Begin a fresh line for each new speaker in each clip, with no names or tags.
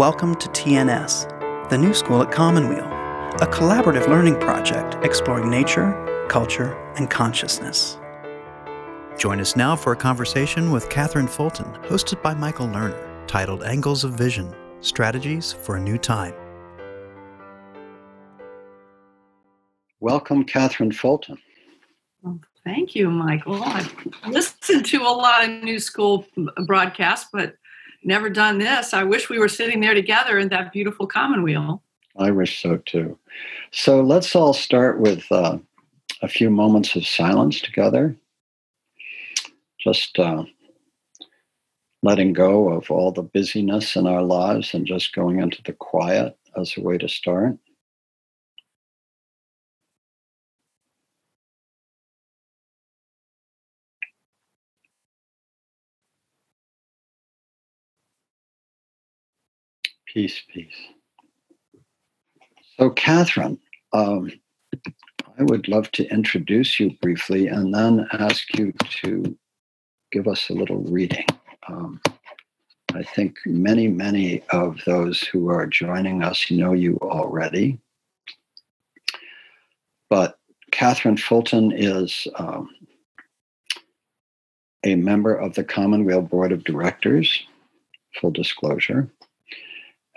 Welcome to TNS, the new school at Commonweal, a collaborative learning project exploring nature, culture, and consciousness. Join us now for a conversation with Katherine Fulton, hosted by Michael Lerner, titled Angles of Vision Strategies for a New Time.
Welcome, Katherine Fulton.
Well, thank you, Michael. I've listened to a lot of new school broadcasts, but never done this. I wish we were sitting there together in that beautiful commonweal.
I wish so too. So let's all start with uh, a few moments of silence together. Just uh, letting go of all the busyness in our lives and just going into the quiet as a way to start. Peace, peace. So, Katherine, um, I would love to introduce you briefly and then ask you to give us a little reading. Um, I think many, many of those who are joining us know you already. But Katherine Fulton is um, a member of the Commonweal Board of Directors, full disclosure.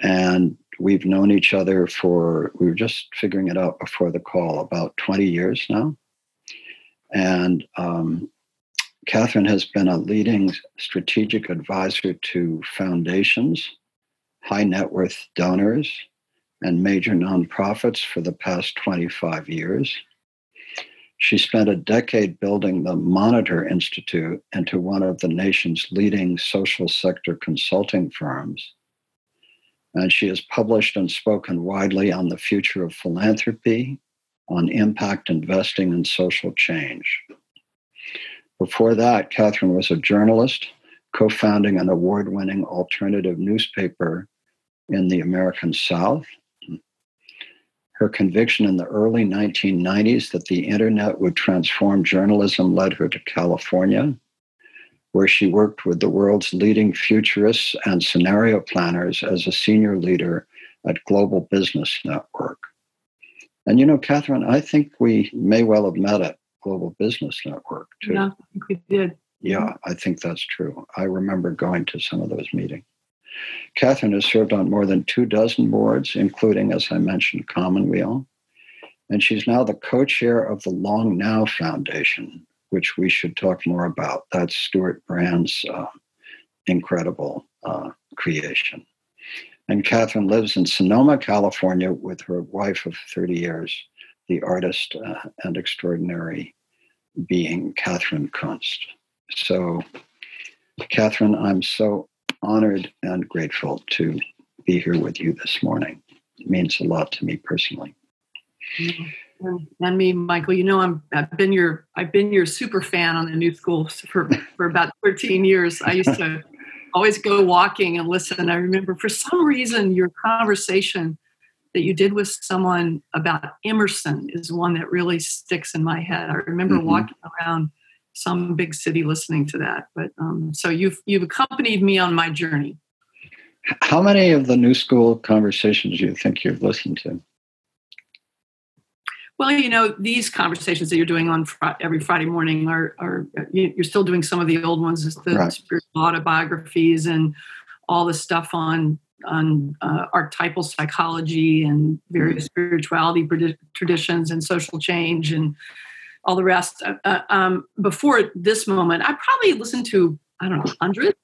And we've known each other for, we were just figuring it out before the call, about 20 years now. And um, Katherine has been a leading strategic advisor to foundations, high net worth donors, and major nonprofits for the past 25 years. She spent a decade building the Monitor Institute into one of the nation's leading social sector consulting firms and she has published and spoken widely on the future of philanthropy, on impact investing, and social change. Before that, Katherine was a journalist, co founding an award winning alternative newspaper in the American South. Her conviction in the early 1990s that the internet would transform journalism led her to California where she worked with the world's leading futurists and scenario planners as a senior leader at Global Business Network. And you know, Katherine, I think we may well have met at Global Business Network too.
Yeah, I think we did.
Yeah, I think that's true. I remember going to some of those meetings. Katherine has served on more than two dozen boards, including, as I mentioned, Commonweal. And she's now the co chair of the Long Now Foundation, which we should talk more about. That's Stewart Brand's uh, incredible uh, creation. And Katherine lives in Sonoma, California, with her wife of 30 years, the artist uh, and extraordinary being Catherine Kunst. So, Katherine, I'm so honored and grateful to be here with you this morning. It means a lot to me personally.
Mm-hmm and me, Michael. You know, I'm I've been your I've been your super fan on the New School for for about 13 years. I used to always go walking and listen. I remember for some reason your conversation that you did with someone about Emerson is one that really sticks in my head. I remember mm-hmm. walking around some big city listening to that. But um, so you've you've accompanied me on my journey.
How many of the New School conversations do you think you've listened to?
Well, you know, these conversations that you're doing on fr- every Friday morning are, are, you're still doing some of the old ones, the right. spiritual autobiographies and all the stuff on on uh, archetypal psychology and various mm-hmm. spirituality traditions and social change and all the rest. Uh, uh, um, before this moment, I probably listened to I don't know, hundred.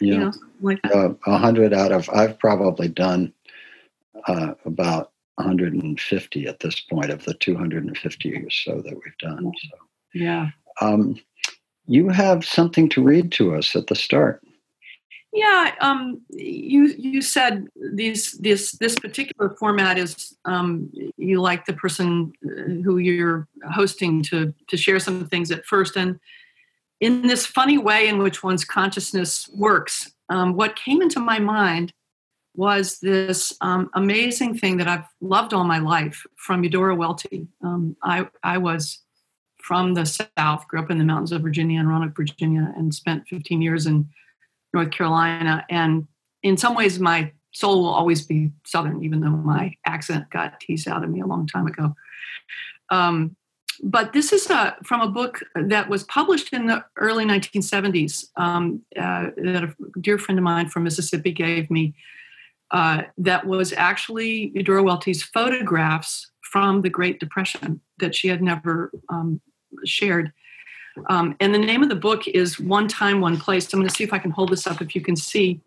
Yeah, you know, like uh, a hundred out of I've probably done uh, about 150 at this point of the 250 or so that we've done. So,
yeah. Um,
you have something to read to us at the start.
Yeah, um, you you said these this this particular format is um, you like the person uh, who you're hosting to to share some things at first, and in this funny way in which one's consciousness works, um, what came into my mind was this um, amazing thing that I've loved all my life from Eudora Welty. Um, I, I was from the South, grew up in the mountains of Virginia and Roanoke, Virginia, and spent 15 years in North Carolina. And in some ways, my soul will always be Southern, even though my accent got teased out of me a long time ago. Um, but this is a, from a book that was published in the early 1970s um, uh, that a dear friend of mine from Mississippi gave me. Uh, that was actually Eudora Welty's photographs from the Great Depression that she had never um, shared. Um, and the name of the book is One Time, One Place. I'm going to see if I can hold this up if you can see.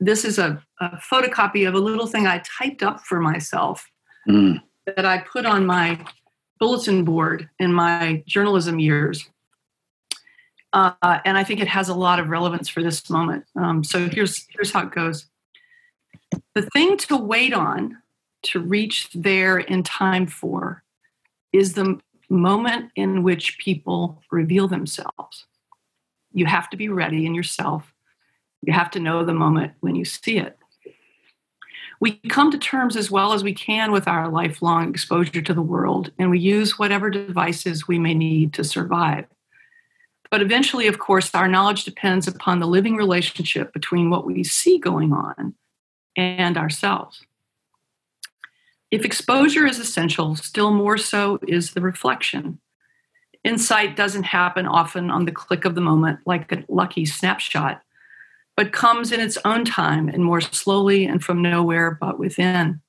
This is a, a photocopy of a little thing I typed up for myself mm. that I put on my bulletin board in my journalism years. Uh, and I think it has a lot of relevance for this moment. Um, so here's here's how it goes. The thing to wait on to reach there in time for is the moment in which people reveal themselves. You have to be ready in yourself. You have to know the moment when you see it. We come to terms as well as we can with our lifelong exposure to the world, and we use whatever devices we may need to survive. But eventually, of course, our knowledge depends upon the living relationship between what we see going on and ourselves. If exposure is essential, still more so is the reflection. Insight doesn't happen often on the click of the moment like a lucky snapshot, but comes in its own time and more slowly and from nowhere but within.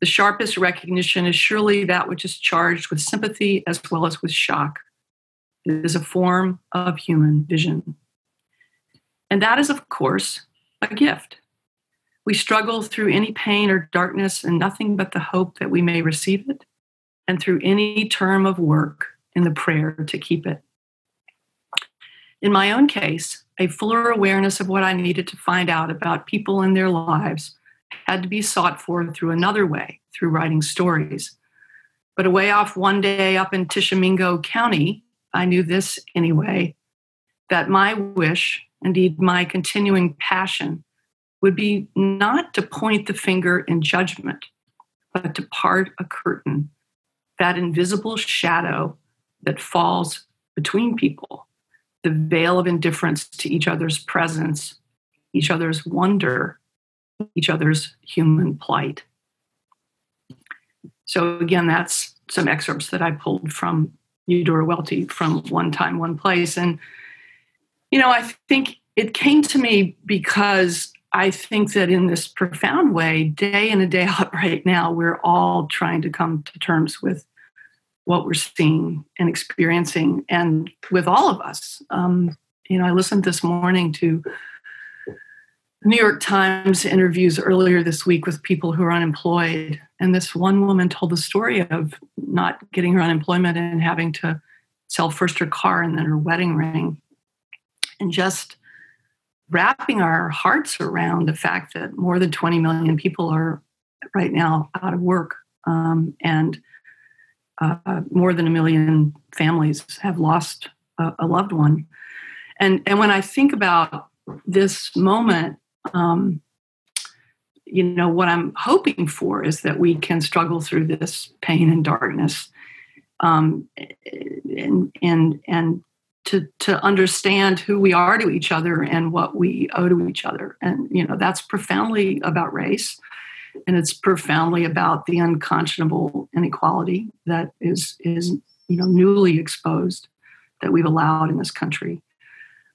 The sharpest recognition is surely that which is charged with sympathy as well as with shock. It is a form of human vision. And that is, of course, a gift. We struggle through any pain or darkness and nothing but the hope that we may receive it, and through any term of work in the prayer to keep it. In my own case, a fuller awareness of what I needed to find out about people and their lives had to be sought for through another way, through writing stories. But away off one day up in Tishomingo County, I knew this anyway that my wish, indeed my continuing passion, would be not to point the finger in judgment, but to part a curtain, that invisible shadow that falls between people, the veil of indifference to each other's presence, each other's wonder, each other's human plight. So, again, that's some excerpts that I pulled from Eudora Welty from One Time, One Place. And, you know, I think it came to me because I think that in this profound way, day in and day out right now, we're all trying to come to terms with what we're seeing and experiencing, and with all of us. Um, you know, I listened this morning to New York Times interviews earlier this week with people who are unemployed. And this one woman told the story of not getting her unemployment and having to sell first her car and then her wedding ring. And just wrapping our hearts around the fact that more than 20 million people are right now out of work um, and uh, more than a million families have lost a, a, loved one. And and when i think about this moment um, you know what i'm hoping for is that we can struggle through this pain and darkness um, and and and to to understand who we are to each other and what we owe to each other. And you know that's profoundly about race. And it's profoundly about the unconscionable inequality that is is you know newly exposed that we've allowed in this country.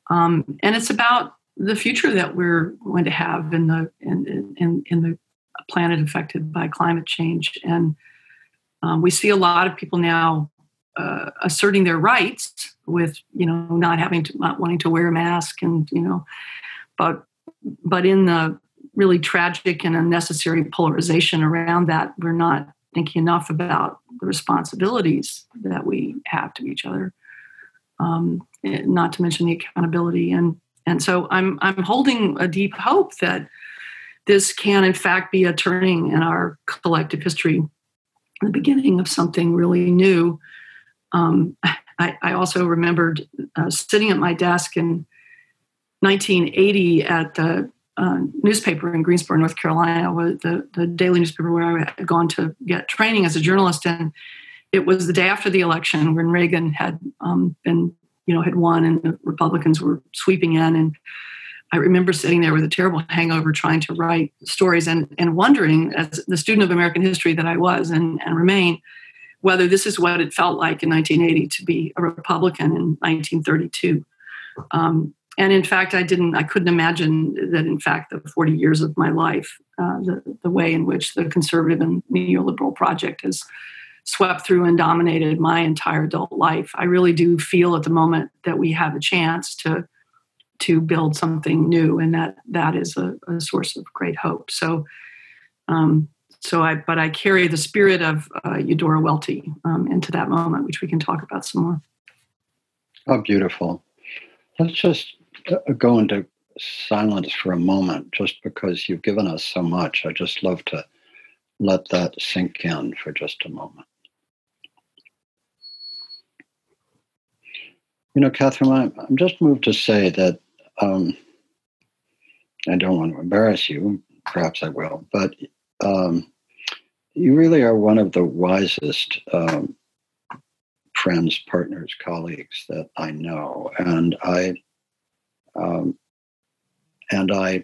Um, and it's about the future that we're going to have in the in in, in the planet affected by climate change. And um, we see a lot of people now uh, asserting their rights with you know not having to not wanting to wear a mask and you know but but in the really tragic and unnecessary polarization around that we're not thinking enough about the responsibilities that we have to each other um, not to mention the accountability. And and so i'm i'm holding a deep hope that this can in fact be a turning in our collective history the beginning of something really new um, I, I, also remembered uh, sitting at my desk in 1980 at the uh, newspaper in Greensboro, North Carolina, the, the daily newspaper where I had gone to get training as a journalist. And it was the day after the election when Reagan had um, been, you know, had won and the Republicans were sweeping in. And I remember sitting there with a terrible hangover trying to write stories and, and wondering, as the student of American history that I was and, and remain, whether this is what it felt like in 1980 to be a Republican in 1932. Um, and in fact, I didn't, I couldn't imagine that in fact the 40 years of my life, uh, the, the way in which the conservative and neoliberal project has swept through and dominated my entire adult life. I really do feel at the moment that we have a chance to to build something new, and that that is a, a source of great hope. So, um, so I but I carry the spirit of uh, Eudora Welty um, into that moment, which we can talk about some more.
Oh, beautiful. Let's just uh, go into silence for a moment, just because you've given us so much. I just love to let that sink in for just a moment. You know, Katherine, I'm, I'm just moved to say that um, I don't want to embarrass you, perhaps I will, but um, you really are one of the wisest um, friends, partners, colleagues that I know, and I um, and I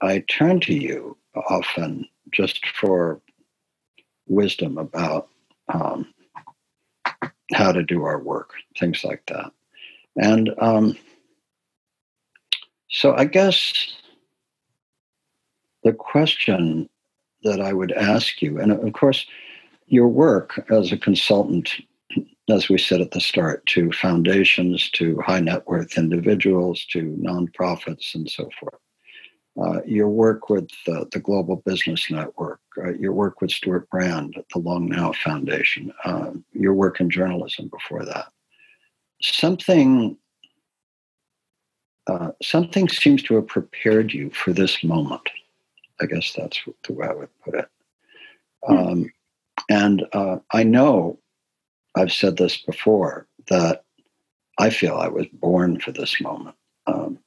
I turn to you often just for wisdom about um, how to do our work, things like that, and um, so I guess the question that I would ask you, and of course, your work as a consultant, as we said at the start, to foundations, to high net worth individuals, to nonprofits, and so forth. Uh, your work with uh, the Global Business Network, uh, your work with Stewart Brand at the Long Now Foundation, uh, your work in journalism before that. Something uh, something seems to have prepared you for this moment. I guess that's the way I would put it. Um, and uh, I know I've said this before that I feel I was born for this moment. Um,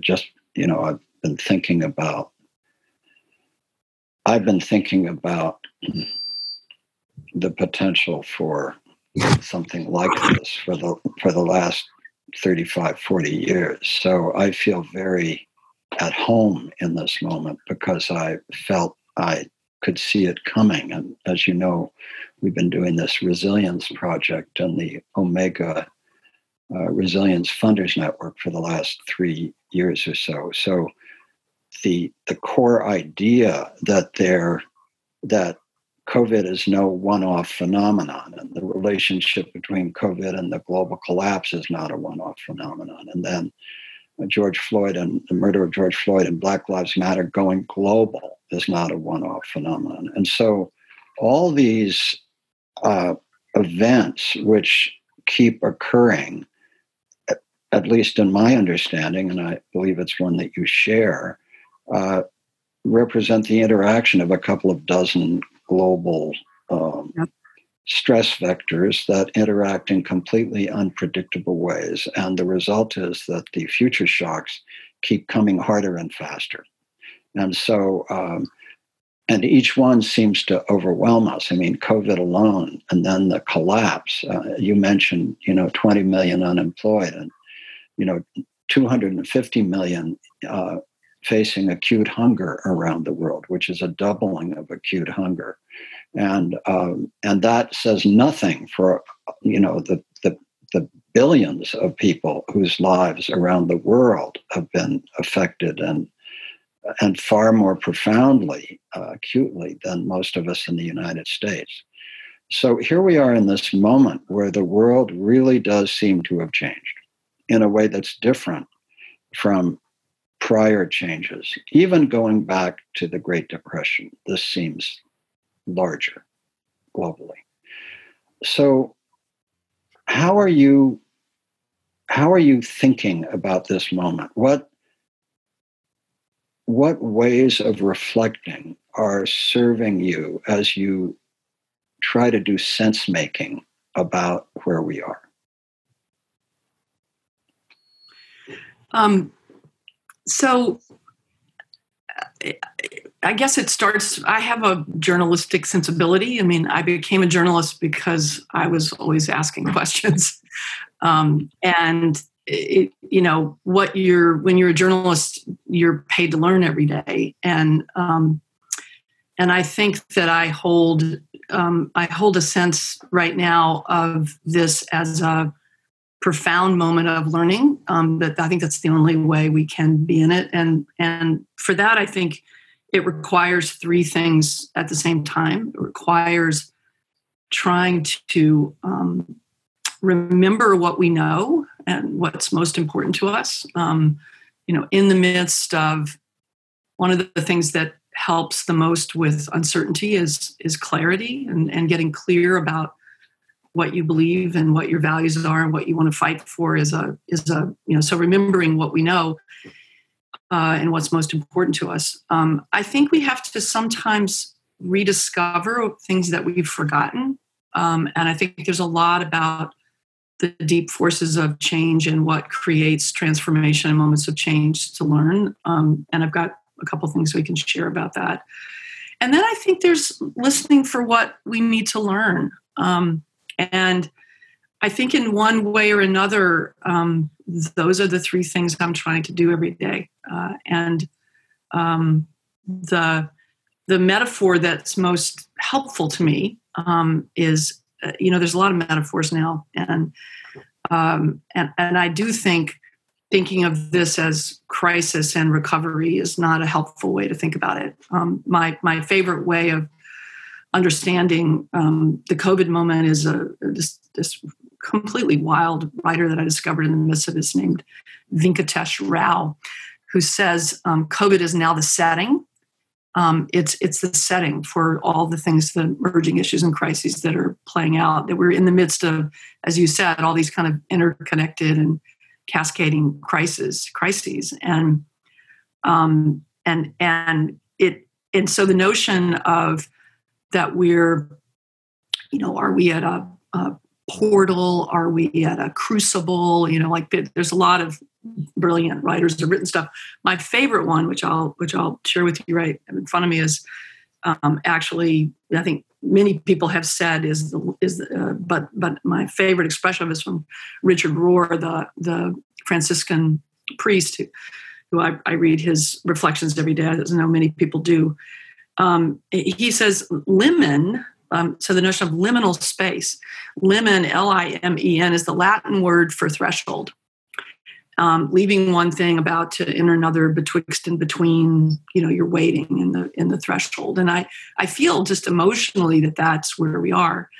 just, you know, I've been thinking about, I've been thinking about the potential for something like this for the for the last 35, 40 years. So I feel very at home in this moment because I felt I could see it coming. And as you know, we've been doing this resilience project and the Omega uh, Resilience Funders Network for the last three years or so. So the the core idea that there that COVID is no one off phenomenon, and the relationship between COVID and the global collapse is not a one off phenomenon. And then George Floyd and the murder of George Floyd and Black Lives Matter going global is not a one off phenomenon. And so all these uh, events which keep occurring, at least in my understanding, and I believe it's one that you share, uh, represent the interaction of a couple of dozen global um, yep. Stress vectors that interact in completely unpredictable ways. And the result is that the future shocks keep coming harder and faster. And so, um, and each one seems to overwhelm us. I mean, COVID alone, and then the collapse. Uh, you mentioned, you know, 20 million unemployed, and you know, 250 million uh, facing acute hunger around the world, which is a doubling of acute hunger, and um, and that says nothing for you know the, the the billions of people whose lives around the world have been affected and and far more profoundly, uh, acutely than most of us in the United States. So here we are in this moment where the world really does seem to have changed in a way that's different from prior changes, even going back to the Great Depression, this seems larger globally. So, how are you? How are you thinking about this moment? What what ways of reflecting are serving you as you try to do sense making about where we are?
Um, so I guess it starts. I have a journalistic sensibility. I mean, I became a journalist because I was always asking questions, um, and it, you know what you're when you're a journalist you're paid to learn every day and um, and i think that i hold um, i hold a sense right now of this as a profound moment of learning um, that i think that's the only way we can be in it and and for that i think it requires three things at the same time it requires trying to um, remember what we know and what's most important to us. Um, you know, in the midst of one of the things that helps the most with uncertainty is is clarity and, and getting clear about what you believe and what your values are and what you want to fight for is a is a you know so remembering what we know uh, and what's most important to us. Um, I think we have to sometimes rediscover things that we've forgotten, um, and I think there's a lot about the deep forces of change and what creates transformation and moments of change to learn. Um, and I've got a couple things we can share about that. And then I think there's listening for what we need to learn. Um, and I think in one way or another, um, those are the three things I'm trying to do every day. Uh, and um, the the metaphor that's most helpful to me um, is uh, you know, there's a lot of metaphors now, and um, and and I do think thinking of this as crisis and recovery is not a helpful way to think about it. Um, my my favorite way of understanding um, the COVID moment is a this, this completely wild writer that I discovered in the midst of this named Venkatesh Rao, who says um, COVID is now the setting um, it's it's the setting for all the things, the emerging issues and crises that are playing out. That we're in the midst of, as you said, all these kind of interconnected and cascading crises, crises, and um, and and it and so the notion of that we're, you know, are we at a, a portal? Are we at a crucible? You know, like there's a lot of brilliant writers have written stuff. My favorite one, which I'll which I'll share with you right in front of me, is um, actually I think many people have said is the, is the, uh, but but my favorite expression of it is from Richard Rohr, the the Franciscan priest who, who I, I read his reflections every day. I know many people do. Um, he says limen. Um, so the notion of liminal space, limen, L-I-M-E-N, is the Latin word for threshold um, leaving one thing about to enter another betwixt and between you know you're waiting in the in the threshold. And i i feel just emotionally that that's where we are.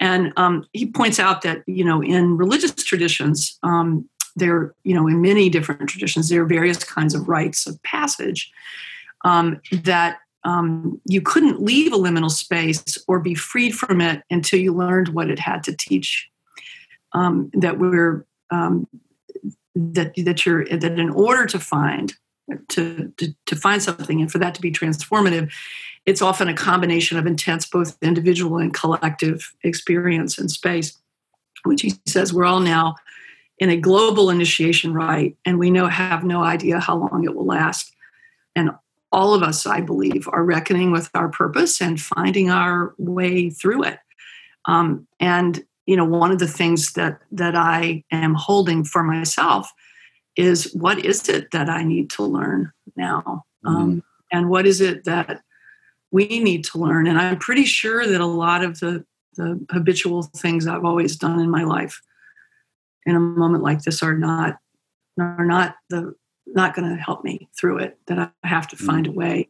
And um, he points out that you know in religious traditions um, there you know in many different traditions there are various kinds of rites of passage um, that um, you couldn't leave a liminal space or be freed from it until you learned what it had to teach um, that we're um, that that you're that in order to find to, to, to find something and for that to be transformative it's often a combination of intense both individual and collective experience and space which he says we're all now in a global initiation rite and we know have no idea how long it will last. And all of us i believe are reckoning with our purpose and finding our way through it. Um, and you know one of the things that that i am holding for myself is what is it that i need to learn now? Mm-hmm. um, and what is it that we need to learn? And i'm pretty sure that a lot of the the habitual things i've always done in my life in a moment like this are not are not the not going to help me through it that i have to find mm-hmm. a way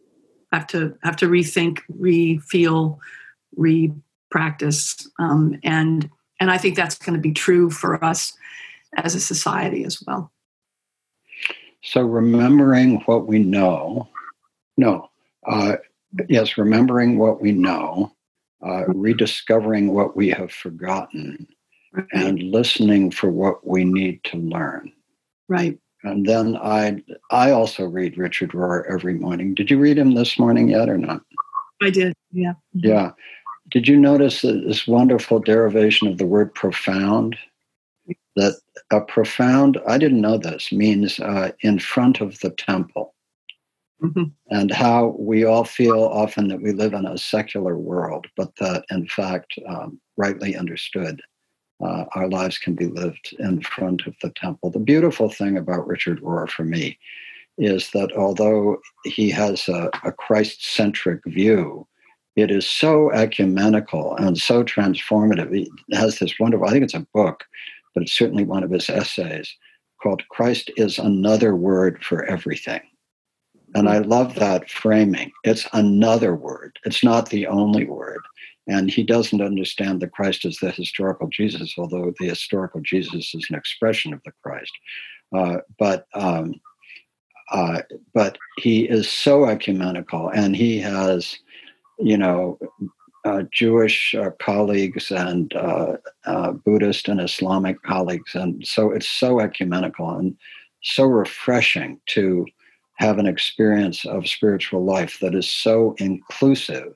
I have to have to rethink re-feel re-practice um, and and I think that's going to be true for us as a society as well.
So, remembering what we know, no, uh, yes, remembering what we know, uh, rediscovering what we have forgotten, right. and listening for what we need to learn.
Right.
And then I, I also read Richard Rohr every morning. Did you read him this morning yet or not?
I did. Yeah.
Yeah. Did you notice this wonderful derivation of the word profound? That a profound, I didn't know this, means uh, in front of the temple. Mm-hmm. And how we all feel often that we live in a secular world, but that in fact, um, rightly understood, uh, our lives can be lived in front of the temple. The beautiful thing about Richard Rohr for me is that although he has a, a Christ centric view, it is so ecumenical and so transformative. He has this wonderful, I think it's a book, but it's certainly one of his essays called Christ is Another Word for Everything. And I love that framing. It's another word, it's not the only word. And he doesn't understand that Christ is the historical Jesus, although the historical Jesus is an expression of the Christ. Uh, but um, uh, but he is so ecumenical, and he has, you know, uh, Jewish uh, colleagues and uh, uh, Buddhist and Islamic colleagues, and so it's so ecumenical and so refreshing to have an experience of spiritual life that is so inclusive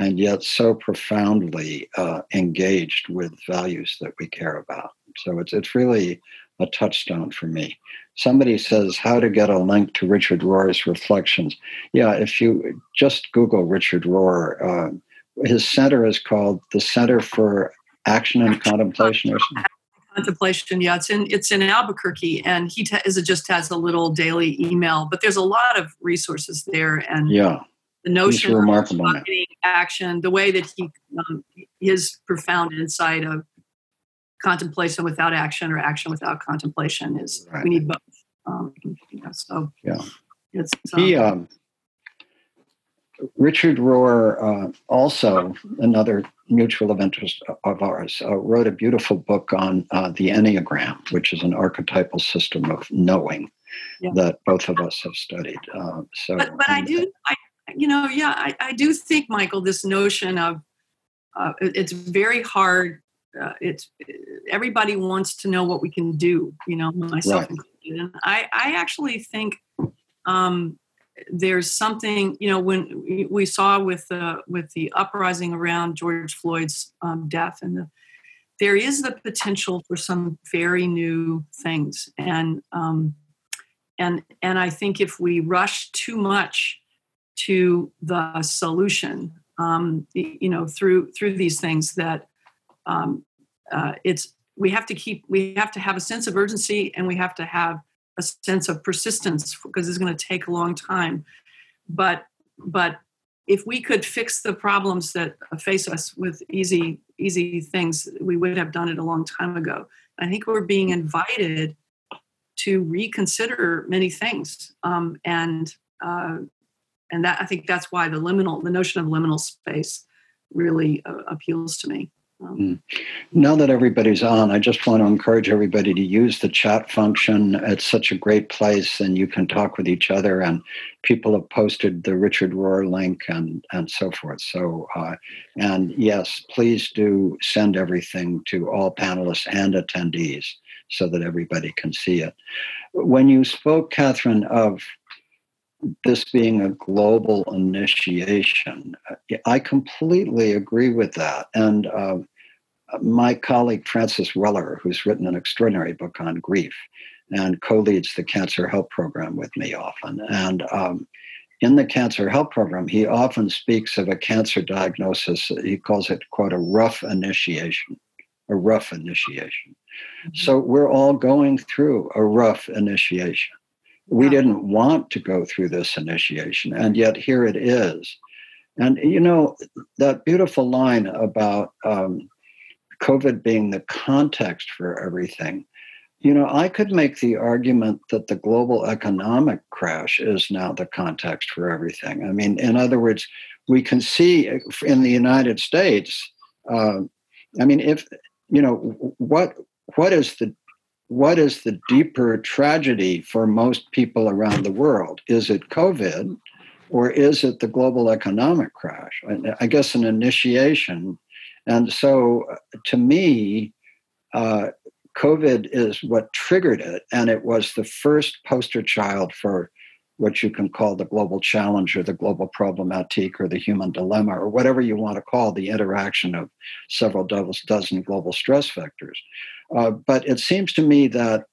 and yet so profoundly uh, engaged with values that we care about. So it's it's really a touchstone for me. Somebody says how to get a link to Richard Rohr's reflections. Yeah, if you just Google Richard Rohr, uh, his center is called the Center for Action and Contemplation or something
contemplation yeah it's in it's in albuquerque and he t- is just has a little daily email but there's a lot of resources there and
yeah
the notion of action the way that he um, his profound insight of contemplation without action or action without contemplation is right. we need both um, so
yeah it's um, he um Richard Rohr, uh, also another mutual of interest of ours, uh, wrote a beautiful book on uh, the Enneagram, which is an archetypal system of knowing yeah. that both of us have studied. Uh, so,
but, but I do, I, you know, yeah, I, I do think, Michael, this notion of uh, it's very hard. Uh, it's everybody wants to know what we can do, you know, myself right. included, and I, I actually think. Um, there's something you know when we saw with the with the uprising around George Floyd's um, death and the there is the potential for some very new things and um, and and I think if we rush too much to the solution um, you know through through these things that um, uh, it's we have to keep we have to have a sense of urgency and we have to have a sense of persistence because it's going to take a long time. But but if we could fix the problems that face us with easy easy things, we would have done it a long time ago. I think we're being invited to reconsider many things, um, and uh, and that I think that's why the liminal the notion of liminal space really uh, appeals to me.
Um, now that everybody's on, I just want to encourage everybody to use the chat function. It's such a great place, and you can talk with each other. And people have posted the Richard Rohr link and and so forth. So, uh, and yes, please do send everything to all panelists and attendees so that everybody can see it. When you spoke, Katherine, of this being a global initiation. I completely agree with that. And uh, my colleague Francis Weller, who's written an extraordinary book on grief and co leads the Cancer Help Program with me often. And um, in the Cancer Help Program, he often speaks of a cancer diagnosis. He calls it, quote, a rough initiation, a rough initiation. Mm-hmm. So we're all going through a rough initiation. We didn't want to go through this initiation, and yet here it is. And you know, that beautiful line about um, COVID being the context for everything, you know, I could make the argument that the global economic crash is now the context for everything. I mean, in other words, we can see in the United States, uh, I mean, if, you know, what what is the what is the deeper tragedy for most people around the world? Is it COVID or is it the global economic crash? I guess an initiation. And so to me, uh, COVID is what triggered it. And it was the first poster child for what you can call the global challenge or the global problematique or the human dilemma or whatever you want to call the interaction of several dozen global stress vectors. Uh, but it seems to me that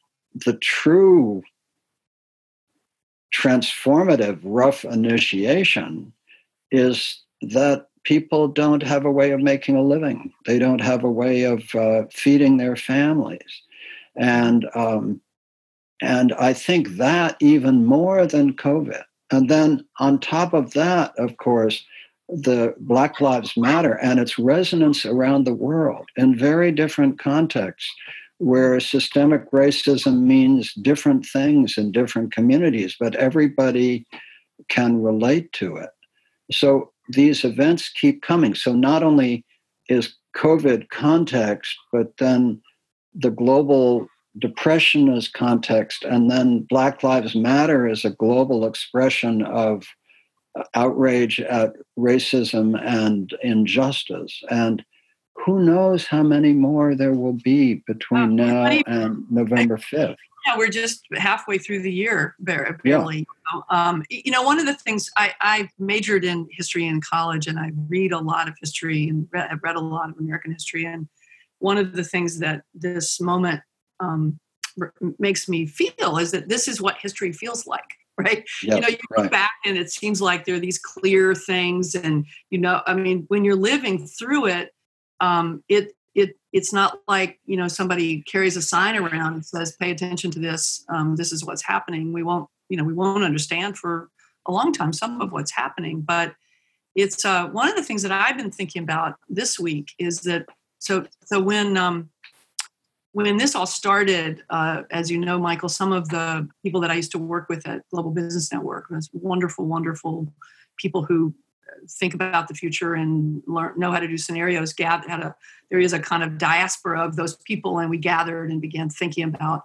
the true transformative rough initiation is that people don't have a way of making a living. They don't have a way of uh, feeding their families, and um, and I think that even more than COVID. And then on top of that, of course, the Black Lives Matter and its resonance around the world in very different contexts, where systemic racism means different things in different communities, but everybody can relate to it. So these events keep coming. So not only is COVID context, but then the global depression is context, and then Black Lives Matter is a global expression of outrage at racism and injustice. And who knows how many more there will be between now and November 5th.
Yeah, we're just halfway through the year, barely. Yeah. You, know? Um, you know, one of the things I, I majored in history in college, and I read a lot of history and I've read a lot of American history. And one of the things that this moment um, makes me feel is that this is what history feels like right? Yep, you know, you right. back and it seems like there are these clear things, and you know, I mean, when you're living through it, um, it it it's not like you know somebody carries a sign around and says, "Pay attention to this. Um, this is what's happening." We won't, you know, we won't understand for a long time some of what's happening, but it's uh, one of the things that I've been thinking about this week is that so so when um, when this all started, uh, as you know, Michael, some of the people that I used to work with at Global Business Network, those wonderful, wonderful people who uh, think about the future and learn know how to do scenarios. Gather had a there is a kind of diaspora of those people, and we gathered and began thinking about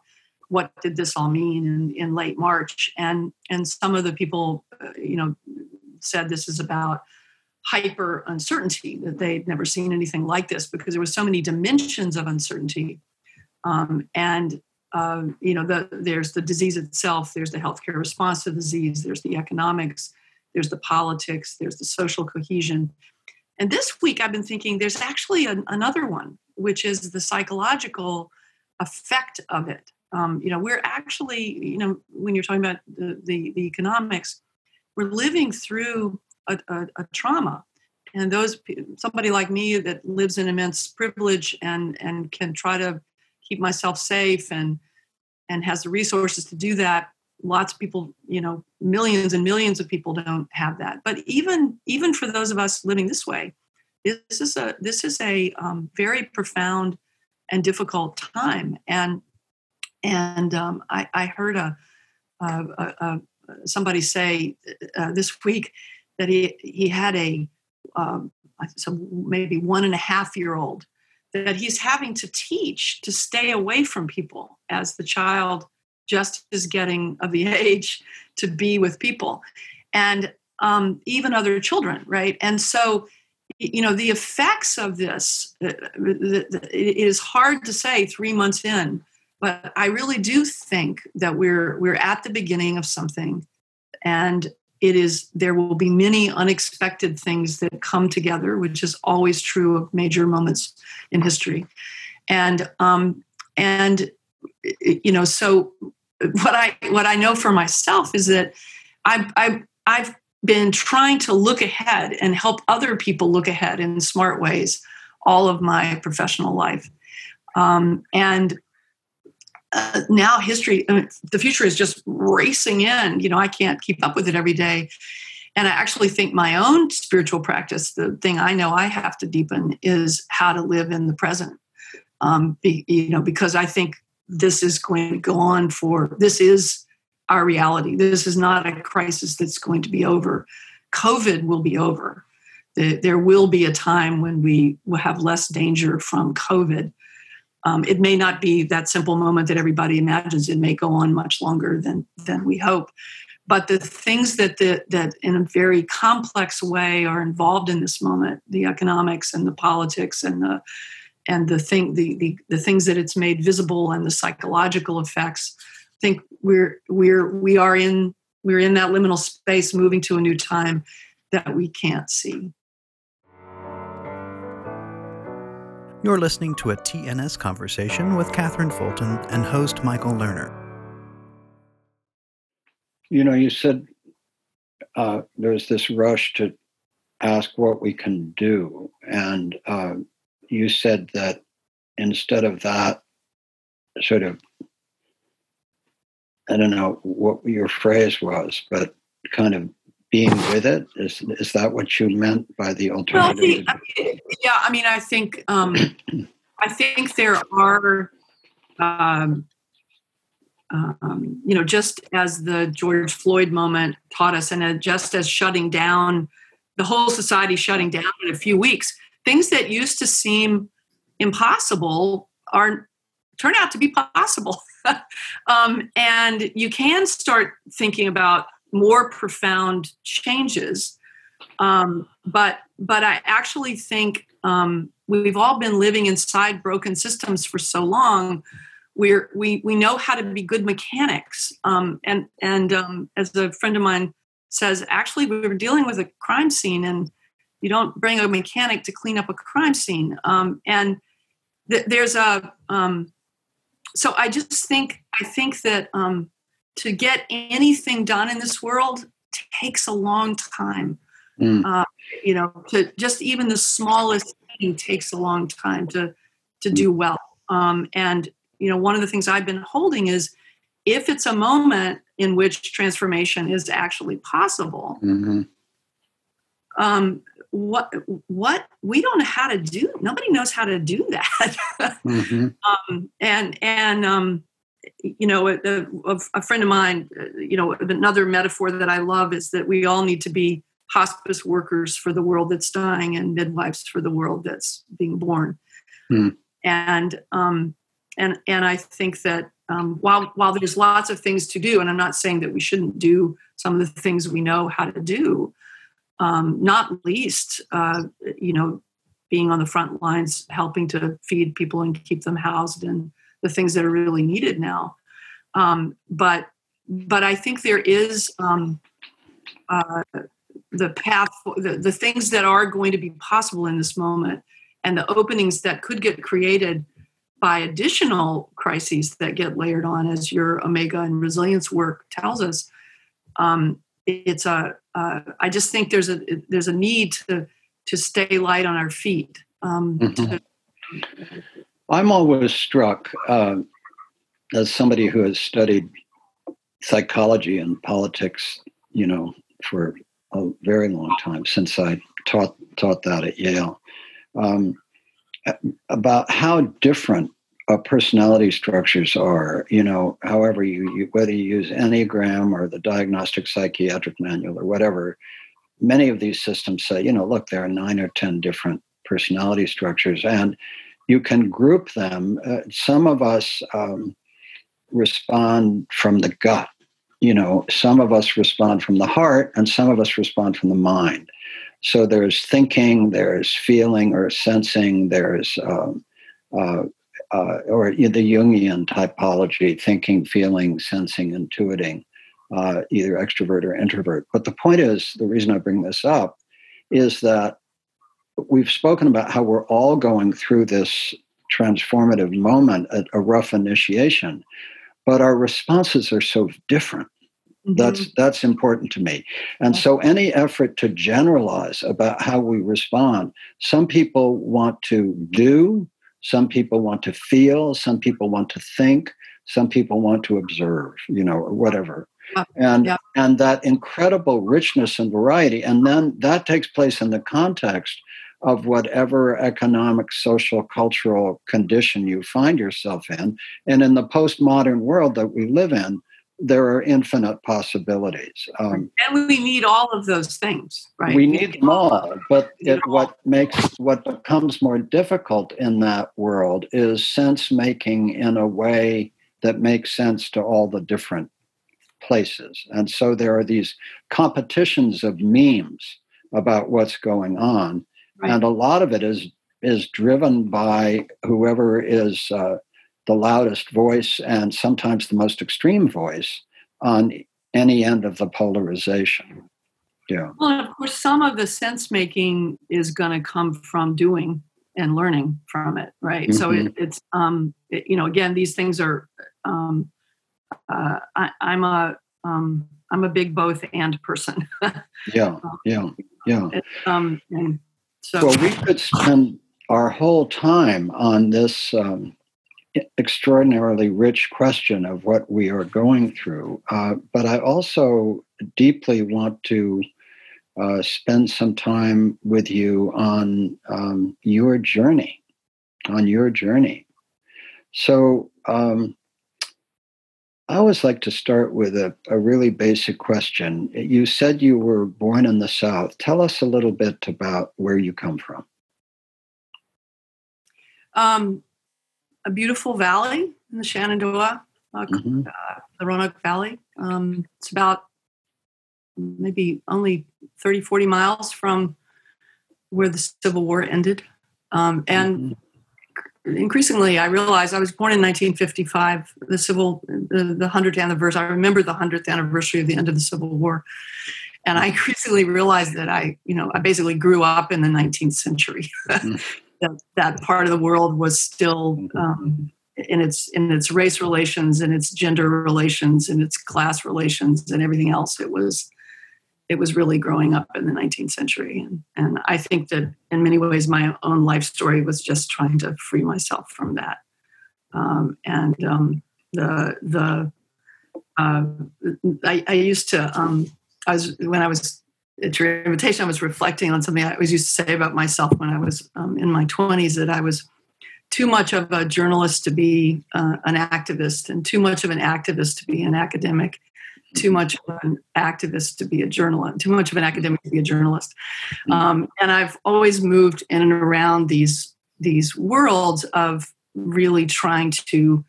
what did this all mean in, in late March. And and some of the people, uh, you know, said this is about hyper uncertainty that they'd never seen anything like this because there were so many dimensions of uncertainty um, and um, you know, the, there's the disease itself, there's the healthcare response to the disease, there's the economics, there's the politics, there's the social cohesion. And this week, I've been thinking there's actually an, another one, which is the psychological effect of it. Um, you know, we're actually, you know, when you're talking about the, the, the economics, we're living through a, a, a trauma and those somebody like me that lives in immense privilege and and can try to keep myself safe and and has the resources to do that. Lots of people you know millions and millions of people don't have that. But even even for those of us living this way this is a this is a um, very profound and difficult time. And and um, I, I, heard a, somebody say uh, this week that he he had a um, so maybe one and a half year old that he's having to teach to stay away from people as the child just is getting of the age to be with people and um, even other children right? And so you know the effects of this uh, it is hard to say three months in but i really do think that we're we're at the beginning of something and it is there will be many unexpected things that come together which is always true of major moments in history. And um, and you know so what i what i know for myself is that i i i've been trying to look ahead and help other people look ahead in smart ways all of my professional life. Um, and uh, now history, I mean, the future is just racing in. You know, I can't keep up with it every day. And I actually think my own spiritual practice, the thing I know I have to deepen is how to live in the present. Um, be, you know, because I think this is going to go on for, this is our reality. This is not a crisis that's going to be over. COVID will be over. There will be a time when we will have less danger from COVID um, it may not be that simple moment that everybody imagines. It may go on much longer than than we hope. But the things that the, that in a very complex way are involved in this moment, the economics and the politics and the and the thing the, the, the things that it's made visible and the psychological effects, I think we're we're we are in we're in that liminal space moving to a new time that we can't see.
You're listening to a TNS conversation with Katherine Fulton and host Michael Lerner.
You know, you said uh, there's this rush to ask what we can do. And uh, you said that instead of that, sort of, I don't know what your phrase was, but kind of being with it is is that what you meant by the alternative?
Well, yeah, I mean, I think um, I think there are, um, um, you know, just as the George Floyd moment taught us, and just as shutting down the whole society shutting down in a few weeks, things that used to seem impossible are turn out to be possible. um, and you can start thinking about more profound changes. Um, but but I actually think um, we've all been living inside broken systems for so long. We're we we know how to be good mechanics. Um, and and um, as a friend of mine says, actually we were dealing with a crime scene, and you don't bring a mechanic to clean up a crime scene. Um, and th- there's a um, so I just think I think that to get anything done in this world takes a long time. Mm. Uh, you know, to just even the smallest thing takes a long time to to do well. Um, and you know, one of the things I've been holding is if it's a moment in which transformation is actually possible. Mm-hmm. Um, what what we don't know how to do nobody knows how to do that mm-hmm. um, and and um, you know a, a, a, friend of mine you know another metaphor that i love is that we all need to be hospice workers for the world that's dying and midwives for the world that's being born mm. and um, and and i think that um, while while there's lots of things to do and i'm not saying that we shouldn't do some of the things we know how to do um, not least, uh, you know, being on the front lines, helping to feed people and keep them housed, and the things that are really needed now. Um, but but I think there is um, uh, the path, the, the things that are going to be possible in this moment, and the openings that could get created by additional crises that get layered on, as your omega and resilience work tells us. Um, it's a uh, I just think there's a there's a need to to stay light on our feet. Um, mm-hmm.
to, I'm always struck uh, as somebody who has studied psychology and politics, you know, for a very long time since I taught taught that at Yale, um, about how different uh, personality structures are. You know, however you, you, whether you use Enneagram or the Diagnostic Psychiatric Manual or whatever, many of these systems say, you know, look, there are nine or ten different personality structures, and you can group them. Uh, some of us um, respond from the gut. You know, some of us respond from the heart, and some of us respond from the mind. So there's thinking, there's feeling or sensing, there's um, uh, uh, or the Jungian typology, thinking, feeling, sensing, intuiting, uh, either extrovert or introvert. But the point is, the reason I bring this up is that we've spoken about how we're all going through this transformative moment, a, a rough initiation, but our responses are so different. Mm-hmm. That's that's important to me. And so any effort to generalize about how we respond, some people want to do, some people want to feel, some people want to think, some people want to observe, you know, or whatever. and yeah. and that incredible richness and variety. And then that takes place in the context of whatever economic, social, cultural condition you find yourself in. And in the postmodern world that we live in, there are infinite possibilities.
Um, and we need all of those things, right?
We need them all, but it, what makes what becomes more difficult in that world is sense making in a way that makes sense to all the different places. And so there are these competitions of memes about what's going on, right. and a lot of it is is driven by whoever is. Uh, the loudest voice and sometimes the most extreme voice on any end of the polarization. Yeah.
Well, of course, some of the sense making is going to come from doing and learning from it, right? Mm-hmm. So it, it's, um, it, you know, again, these things are. Um, uh, I, am a, um, I'm a big both and person.
yeah, yeah. Yeah.
Um, and so,
well, we could spend our whole time on this um, extraordinarily rich question of what we are going through. Uh, but I also deeply want to uh, spend some time with you on um, your journey, on your journey. So, um, I always like to start with a, a really basic question. You said you were born in the South. Tell us a little bit about where you come from.
Um, a beautiful valley in the Shenandoah, uh, mm-hmm. uh, the Roanoke Valley. Um, it's about maybe only 30, 40 miles from where the Civil War ended. Um, and mm-hmm increasingly I realized I was born in 1955, the civil, the, the 100th anniversary. I remember the 100th anniversary of the end of the Civil War. And I increasingly realized that I, you know, I basically grew up in the 19th century. Mm. that, that part of the world was still mm-hmm. um, in its in its race relations and its gender relations and its class relations and everything else. It was it was really growing up in the 19th century. And, and I think that in many ways, my own life story was just trying to free myself from that. Um, and um, the, the, uh, I, I, used to, um, I was, when I was at your invitation, I was reflecting on something I always used to say about myself when I was um, in my 20s that I was too much of a journalist to be uh, an activist and too much of an activist to be an academic too much of an activist to be a journalist, too much of an academic to be a journalist. Mm-hmm. Um, and I've always moved in and around these these worlds of really trying to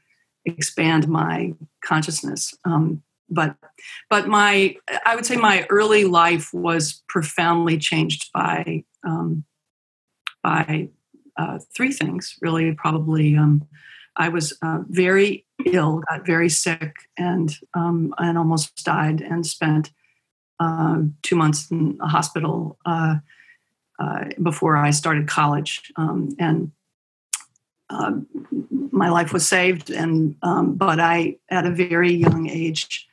expand my consciousness. Um, but but my I would say my early life was profoundly changed by um, by uh, three things really probably. Um, I was uh, very ill, got very sick, and um, and almost died, and spent uh, two months in a hospital uh, uh before I started college. Um, and um, my life was saved, and um, but I, at a very young age,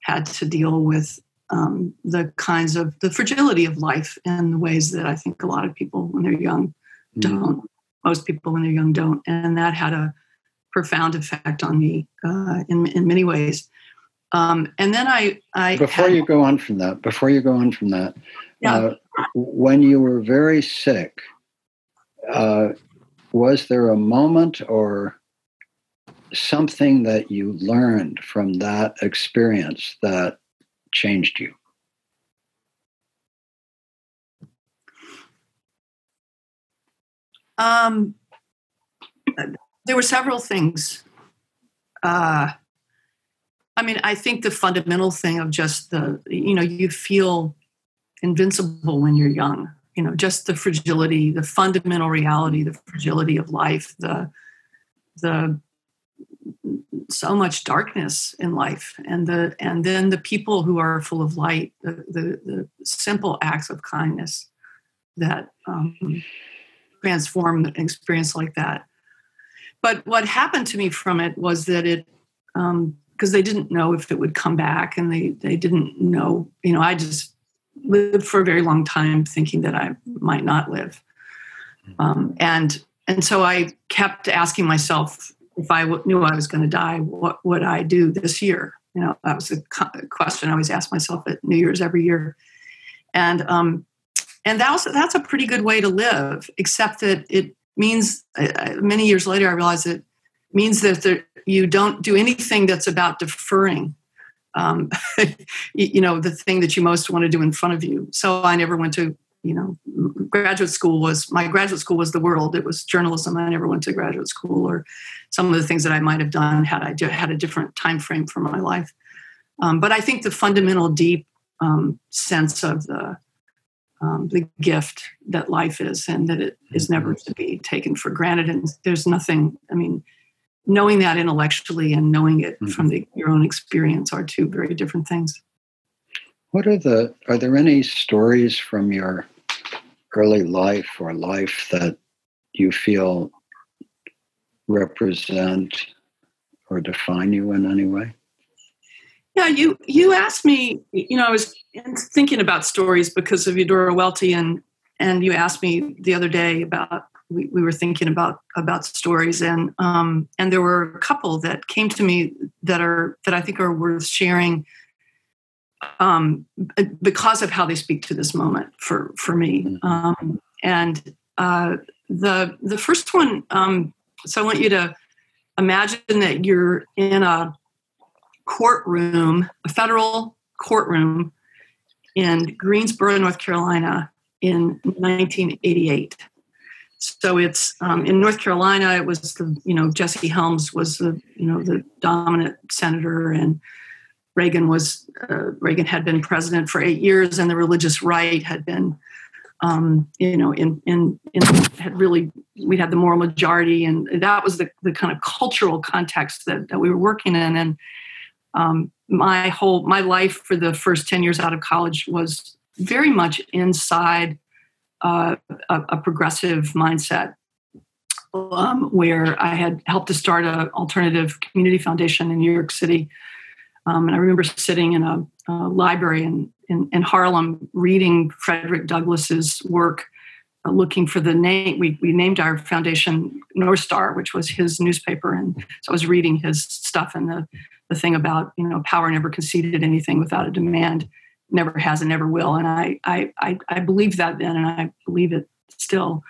had to deal with um, the kinds of the fragility of life in the ways that I think a lot of people when they're young mm-hmm. don't. Most people when they're young don't, and that had a profound effect on me uh, in in many ways. Um, and then I, I
before had, you go on from that, before you go on from that,
yeah. uh,
when you were very sick, uh, was there a moment or something that you learned from that experience that changed you?
Um, there were several things. Uh, I mean, I think the fundamental thing of just the, you know, you feel invincible when you're young. You know, just the fragility, the fundamental reality, the fragility of life, the the so much darkness in life, and the and then the people who are full of light, the the, the simple acts of kindness that um, transform an experience like that but what happened to me from it was that it because um, they didn't know if it would come back and they they didn't know you know i just lived for a very long time thinking that i might not live. Um, and and so i kept asking myself if I w- knew i was going to die what would i do this year? You know that was a question i always ask myself at new year's every year. And um and that was that's a pretty good way to live except that it means many years later, I realized it means that there, you don't do anything that's about deferring. Um, you know, the thing that you most want to do in front of you. So I never went to, you know, graduate school was my graduate school was the world. It was journalism. I never went to graduate school or some of the things that I might have done had I had a different time frame for my life. Um, but I think the fundamental deep um, sense of the um, the gift that life is and that it is never mm-hmm. to be taken for granted. And there's nothing, I mean, knowing that intellectually and knowing it mm-hmm. from the, your own experience are two very different things.
What are the, are there any stories from your early life or life that you feel represent or define you in any way?
Yeah, you you asked me. You know, I was thinking about stories because of Eudora Welty, and and you asked me the other day about we, we were thinking about about stories, and um, and there were a couple that came to me that are that I think are worth sharing um, because of how they speak to this moment for for me. Mm-hmm. Um, and uh, the the first one, um, so I want you to imagine that you're in a courtroom, a federal courtroom in Greensboro, North Carolina, in 1988. So it's um, in North Carolina. It was the you know Jesse Helms was the you know the dominant senator, and Reagan was uh, Reagan had been president for eight years, and the religious right had been um, you know in, in in had really we had the moral majority, and that was the the kind of cultural context that that we were working in, and um, my whole my life for the first 10 years out of college was very much inside uh, a, a, progressive mindset um, where i had helped to start an alternative community foundation in new york city. Um, and i remember sitting in a, a library in, in, in, harlem reading frederick douglass's work looking for the name we, we named our foundation north star which was his newspaper. And so i was reading his stuff and the the thing about you know power never conceded anything without a demand never has and never will. And i i i, I believe that then and i believe it still.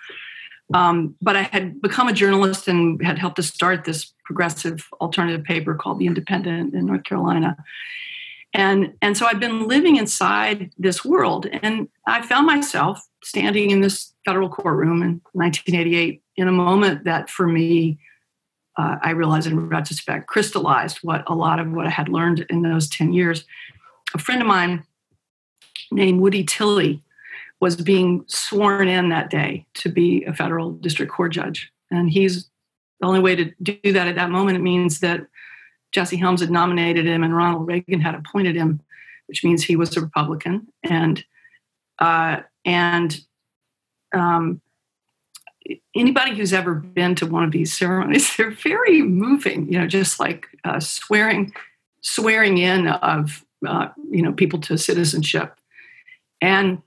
Um, but i had become a journalist and had helped to start this progressive alternative paper called the independent in north carolina and and so i've been living inside this world and i found myself standing in this federal courtroom in 1988 in a moment that for me uh, I realized in retrospect, crystallized what a lot of what I had learned in those 10 years. A friend of mine named Woody Tilley was being sworn in that day to be a federal district court judge. And he's the only way to do that at that moment, it means that Jesse Helms had nominated him and Ronald Reagan had appointed him, which means he was a Republican. And uh, and um, anybody who's ever been to one of these ceremonies, they're very moving. You know, just like uh, swearing, swearing in of uh, you know people to citizenship, and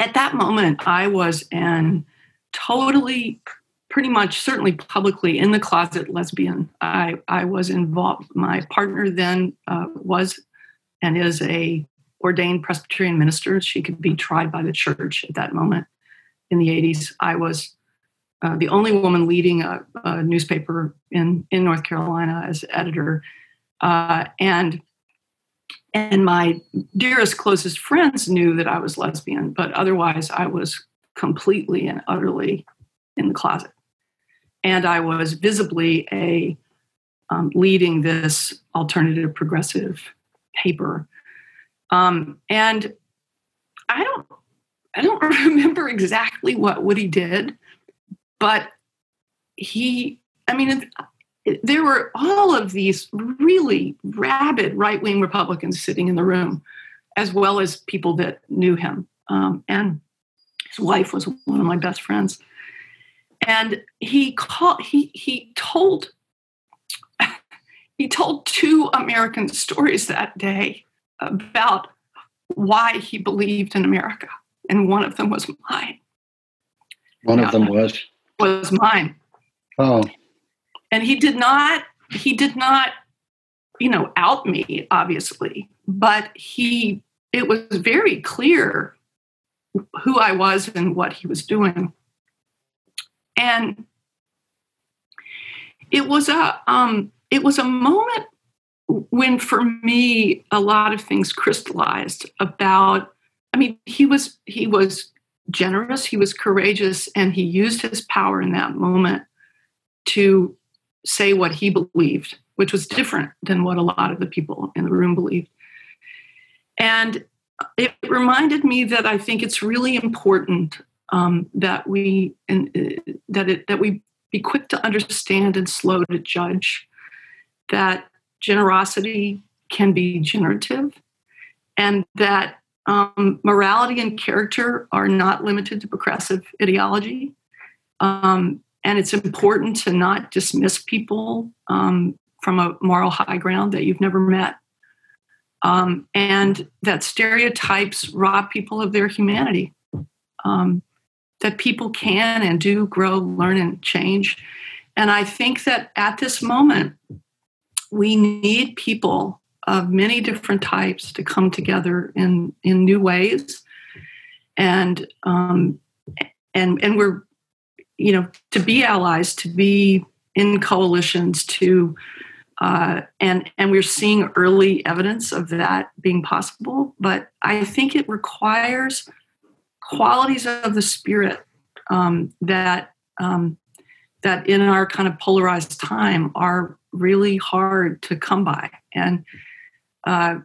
at that moment, I was an totally, pretty much, certainly publicly in the closet lesbian. I I was involved. My partner then uh, was and is a ordained Presbyterian minister. She could be tried by the church at that moment in the 80s, I was uh, the only woman leading a, a, newspaper in, in North Carolina as editor. Uh, and and my dearest, closest friends knew that I was lesbian, but otherwise I was completely and utterly in the closet. And I was visibly a um, leading this alternative progressive paper. Um, and I don't I don't remember exactly what Woody did, but he, I mean, there were all of these really rabid right wing Republicans sitting in the room, as well as people that knew him. Um, and his wife was one of my best friends. And he called, he, he told, he told two American stories that day about why he believed in America and one of them was mine.
One of them was
was mine.
Oh.
And he did not he did not you know out me obviously, but he it was very clear who I was and what he was doing. And it was a um it was a moment when for me a lot of things crystallized about I mean, he was he was generous, he was courageous, and he used his power in that moment to say what he believed, which was different than what a lot of the people in the room believed. And it reminded me that I think it's really important um, that we and uh, that it that we be quick to understand and slow to judge. That generosity can be generative, and that um, morality and character are not limited to progressive ideology. Um, and it's important to not dismiss people um, from a moral high ground that you've never met. um, and that stereotypes rob people of their humanity. Um, that people can and do grow, learn, and change. And I think that at this moment, we need people of many different types to come together in in new ways, and um, and and we're you know to be allies, to be in coalitions, to uh, and and we're seeing early evidence of that being possible. But I think it requires qualities of the spirit um, that um, that in our kind of polarized time are really hard to come by. And uh,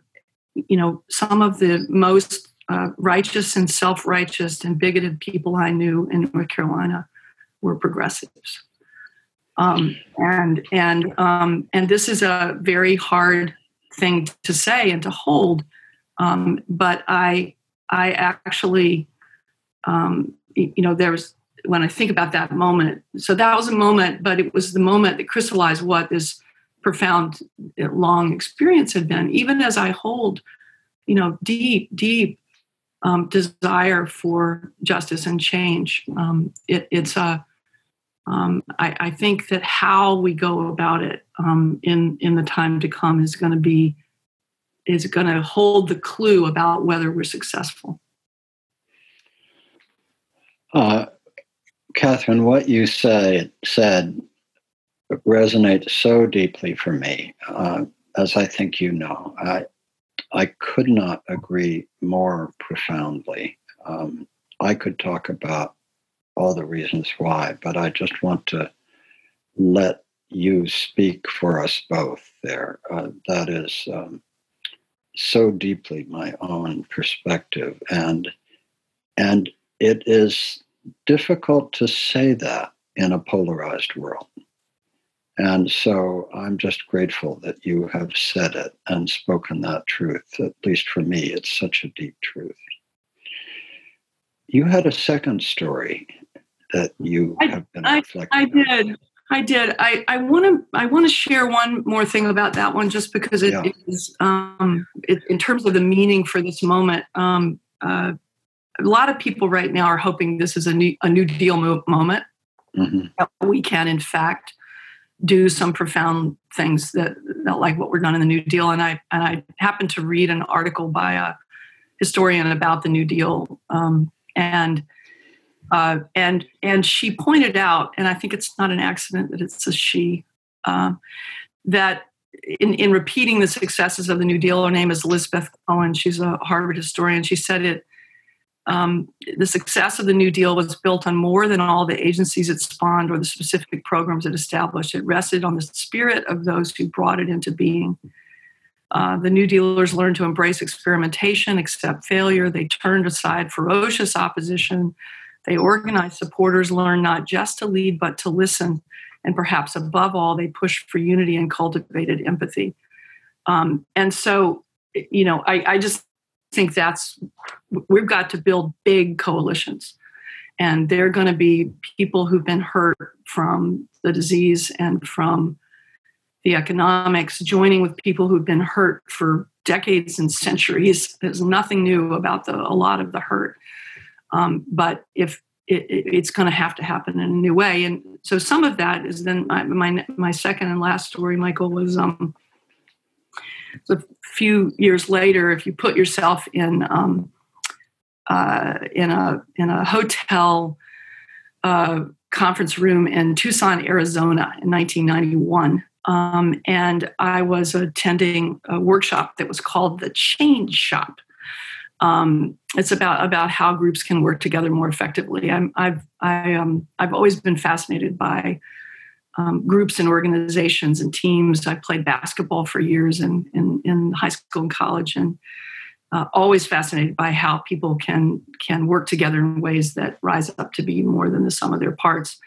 you know, some of the most uh, righteous and self-righteous and bigoted people I knew in North Carolina were progressives. Um, and and um, and this is a very hard thing to say and to hold. Um, but I I actually um, you know there's when I think about that moment. So that was a moment, but it was the moment that crystallized what this profound, long experience had been. Even as I hold, you know, deep, deep um, desire for justice and change, um, it, it's a um, I, I, think that how we go about it um, in in the time to come is going to be is going to hold the clue about whether we're successful.
Uh, Katherine, what you say said resonates so deeply for me, uh, as I think you know. I I could not agree more profoundly. Um, I could talk about all the reasons why, but I just want to let you speak for us both there. Uh, that is um, so deeply my own perspective, and and it is difficult to say that in a polarized world. And so I'm just grateful that you have said it and spoken that truth. At least for me, it's such a deep truth. You had a second story that you I, have been reflecting.
I, I did. I did. I, I want to I want to share one more thing about that one, just because it, yeah. is um, it, in terms of the meaning for this moment. Um, uh, a lot of people right now are hoping this is a new a New Deal moment. Mm-hmm. We can, in fact, do some profound things that, that like what we're done in the New Deal. And I and I happened to read an article by a historian about the New Deal, um, and uh, and and she pointed out, and I think it's not an accident that it's a she, uh, that in, in repeating the successes of the New Deal, her name is Elizabeth Cohen. She's a Harvard historian. She said it. Um, the success of the New Deal was built on more than all the agencies it spawned or the specific programs it established. It rested on the spirit of those who brought it into being. Uh, the New Dealers learned to embrace experimentation, accept failure. They turned aside ferocious opposition they organized supporters, learned not just to lead, but to listen. And perhaps above all, they pushed for unity and cultivated empathy. Um, and so, you know, I, I just think that's, we've got to build big coalitions. And they're going to be people who've been hurt from the disease and from the economics, joining with people who've been hurt for decades and centuries. There's nothing new about the, a lot of the hurt. Um, but if it, it, it's going to have to happen in a new way, and so some of that is then my my, my second and last story, Michael, was um, a few years later. If you put yourself in um, uh, in a in a hotel uh, conference room in Tucson, Arizona, in 1991. Um, and I was attending a workshop that was called the Change Shop um, it's about about how groups can work together more effectively. I'm, I've I, um, I've always been fascinated by um, groups and organizations and teams. I played basketball for years in in, in high school and college, and uh, always fascinated by how people can can work together in ways that rise up to be more than the sum of their parts.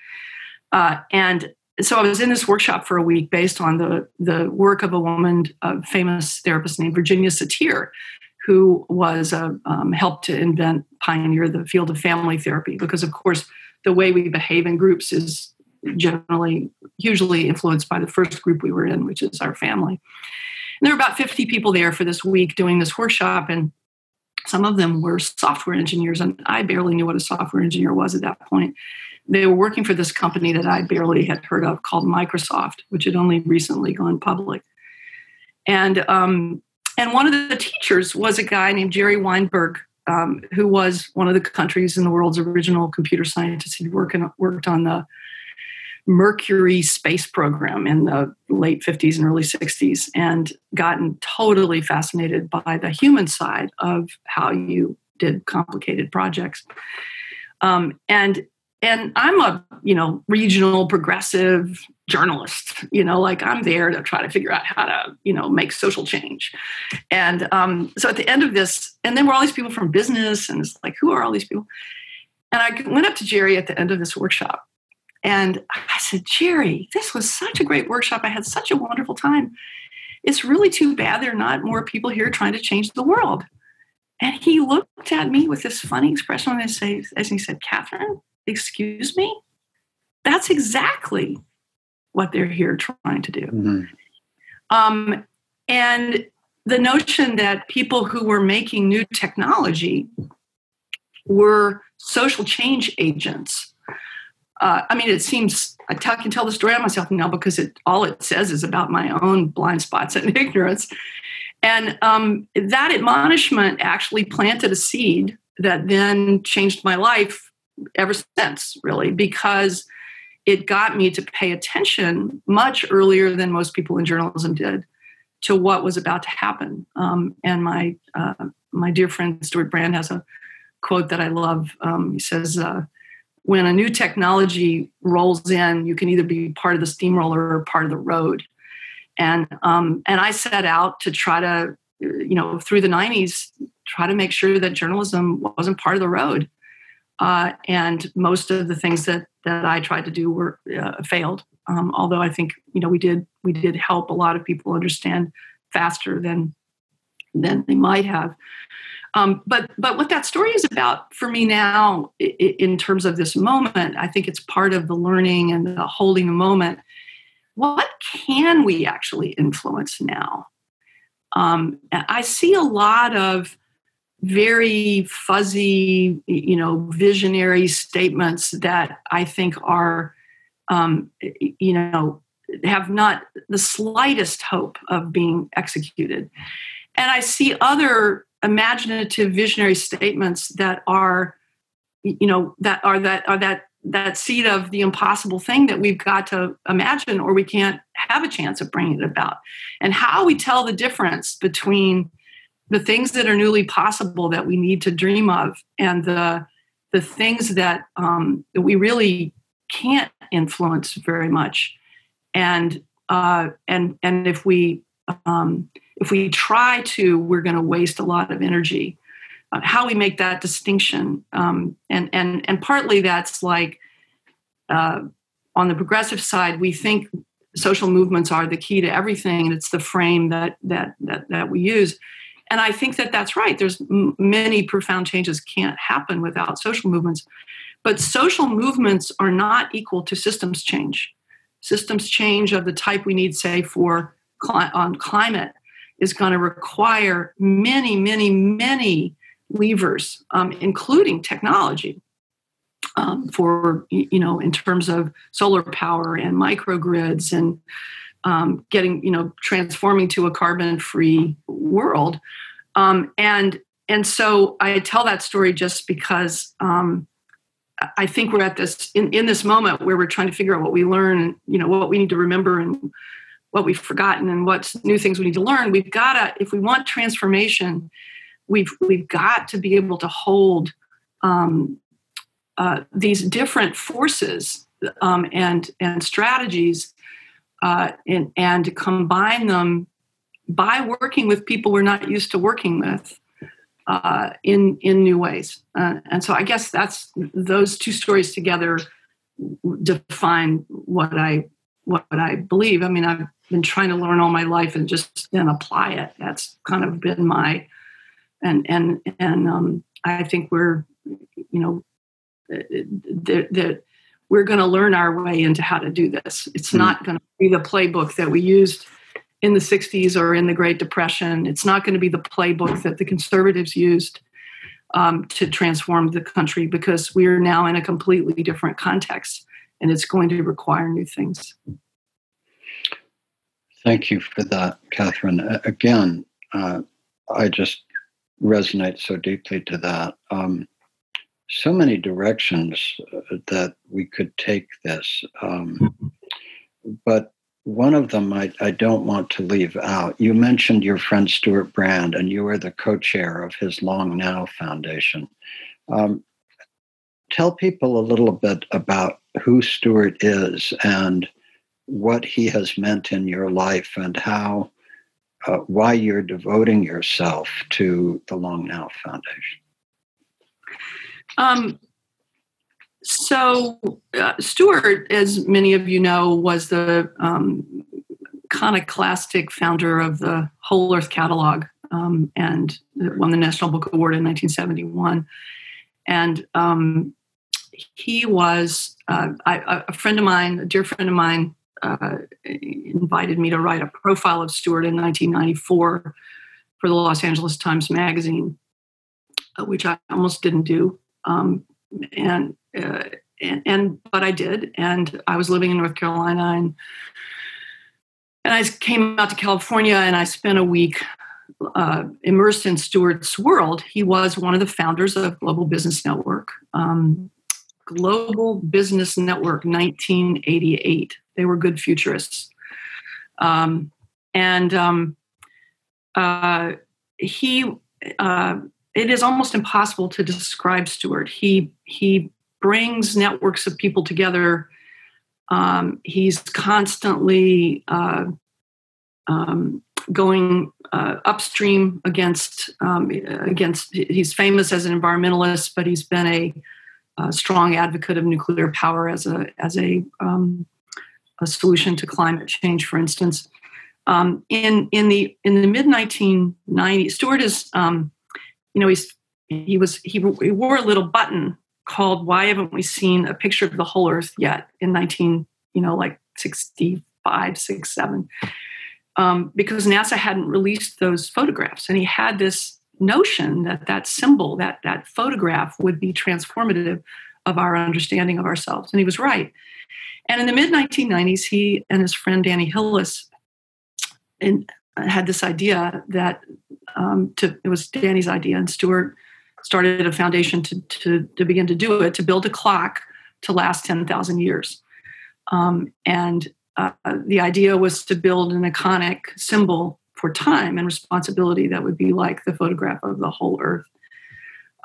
Uh, and so I was in this workshop for a week based on the the work of a woman, a famous therapist named Virginia Satir, who was uh, um, helped to invent, pioneer the field of family therapy. Because, of course, the way we behave in groups is generally hugely influenced by the first group we were in, which is our family. And there were about 50 people there for this week doing this workshop, and some of them were software engineers, and I barely knew what a software engineer was at that point. They were working for this company that I barely had heard of called Microsoft, which had only recently gone public. And um, and one of the teachers was a guy named Jerry Weinberg, um, who was one of the countries in the world's original computer scientists. He worked, worked on the Mercury space program in the late 50s and early 60s and gotten totally fascinated by the human side of how you did complicated projects. Um, and and I'm a you know regional progressive journalist. You know, like I'm there to try to figure out how to you know make social change. And um, so at the end of this, and then we're all these people from business, and it's like, who are all these people? And I went up to Jerry at the end of this workshop, and I said, Jerry, this was such a great workshop. I had such a wonderful time. It's really too bad there are not more people here trying to change the world. And he looked at me with this funny expression on his face as he said, Katherine, excuse me? That's exactly what they're here trying to do. Mm-hmm. Um, and the notion that people who were making new technology were social change agents. Uh, I mean, it seems I can tell the story on myself now because it all it says is about my own blind spots and ignorance. And um, that admonishment actually planted a seed that then changed my life ever since, really, because it got me to pay attention much earlier than most people in journalism did to what was about to happen. Um, and my uh, my dear friend Stewart Brand has a quote that I love. Um, he says, uh, "When a new technology rolls in, you can either be part of the steamroller or part of the road." And um, and I set out to try to, you know, through the '90s, try to make sure that journalism wasn't part of the road uh, and most of the things that that I tried to do were uh, failed. Um, although I think you know we did we did help a lot of people understand faster than than they might have. Um, but but what that story is about for me now, in terms of this moment, I think it's part of the learning and the holding the moment. What can we actually influence now? Um, I see a lot of very fuzzy, you know, visionary statements that I think are, um, you know, have not the slightest hope of being executed. And I see other imaginative visionary statements that are, you know, that are that are that that seed of the impossible thing that we've got to imagine or we can't have a chance of bringing it about. And how we tell the difference between the things that are newly possible that we need to dream of and the the things that, um, that we really can't influence very much and uh, and and if we um, if we try to we're going to waste a lot of energy uh, how we make that distinction um, and and and partly that's like uh, on the progressive side we think social movements are the key to everything and it's the frame that that that, that we use and I think that that's right. There's m- many profound changes can't happen without social movements, but social movements are not equal to systems change. Systems change of the type we need, say, for cli- on climate, is going to require many, many, many levers, um, including technology. Um, for you know, in terms of solar power and microgrids and um, getting you know transforming to a carbon free world um, and and so i tell that story just because um, i think we're at this in, in this moment where we're trying to figure out what we learn you know what we need to remember and what we've forgotten and what new things we need to learn we've got to if we want transformation we've we've got to be able to hold um, uh, these different forces um, and and strategies uh, and, and combine them by working with people we're not used to working with uh, in in new ways. Uh, and so I guess that's those two stories together define what I what I believe. I mean, I've been trying to learn all my life and just then apply it. That's kind of been my and and and um, I think we're you know that we're going to learn our way into how to do this. It's mm-hmm. not going to be the playbook that we used in the 60s or in the Great Depression. It's not going to be the playbook that the conservatives used um, to transform the country because we are now in a completely different context and it's going to require new things.
Thank you for that, Katherine. Again, uh, I just resonate so deeply to that. Um, so many directions uh, that we could take this. Um, but one of them I, I don't want to leave out. You mentioned your friend Stewart Brand, and you are the co chair of his Long Now Foundation. Um, tell people a little bit about who Stewart is and what he has meant in your life and how, uh, why you're devoting yourself to the Long Now Foundation.
Um, so, uh, Stewart, as many of you know, was the um, founder of the Whole Earth Catalog um, and won the National Book Award in 1971. And um, he was uh, I, a friend of mine, a dear friend of mine, uh, invited me to write a profile of Stewart in 1994 for the Los Angeles Times Magazine, uh, which I almost didn't do. Um, and uh, and, and but I did, and I was living in North Carolina, and and I came out to California, and I spent a week uh, immersed in Stewart's world. He was one of the founders of Global Business Network. Um, Global Business Network, 1988. They were good futurists, um, and um, uh, he. Uh, it is almost impossible to describe Stewart. He he brings networks of people together. Um, he's constantly uh, um, going uh, upstream against um, against. He's famous as an environmentalist, but he's been a, a strong advocate of nuclear power as a as a um, a solution to climate change, for instance. Um, in in the in the mid 1990s, Stewart is um, you know he's he was he, he wore a little button called "Why Haven't We Seen a Picture of the Whole Earth Yet?" in 19, you know, like 65, 67, um, because NASA hadn't released those photographs, and he had this notion that that symbol, that that photograph, would be transformative of our understanding of ourselves, and he was right. And in the mid 1990s, he and his friend Danny Hillis in, had this idea that um, to, it was Danny's idea, and Stewart started a foundation to, to, to begin to do it, to build a clock to last 10,000 years. Um, and uh, the idea was to build an iconic symbol for time and responsibility that would be like the photograph of the whole earth.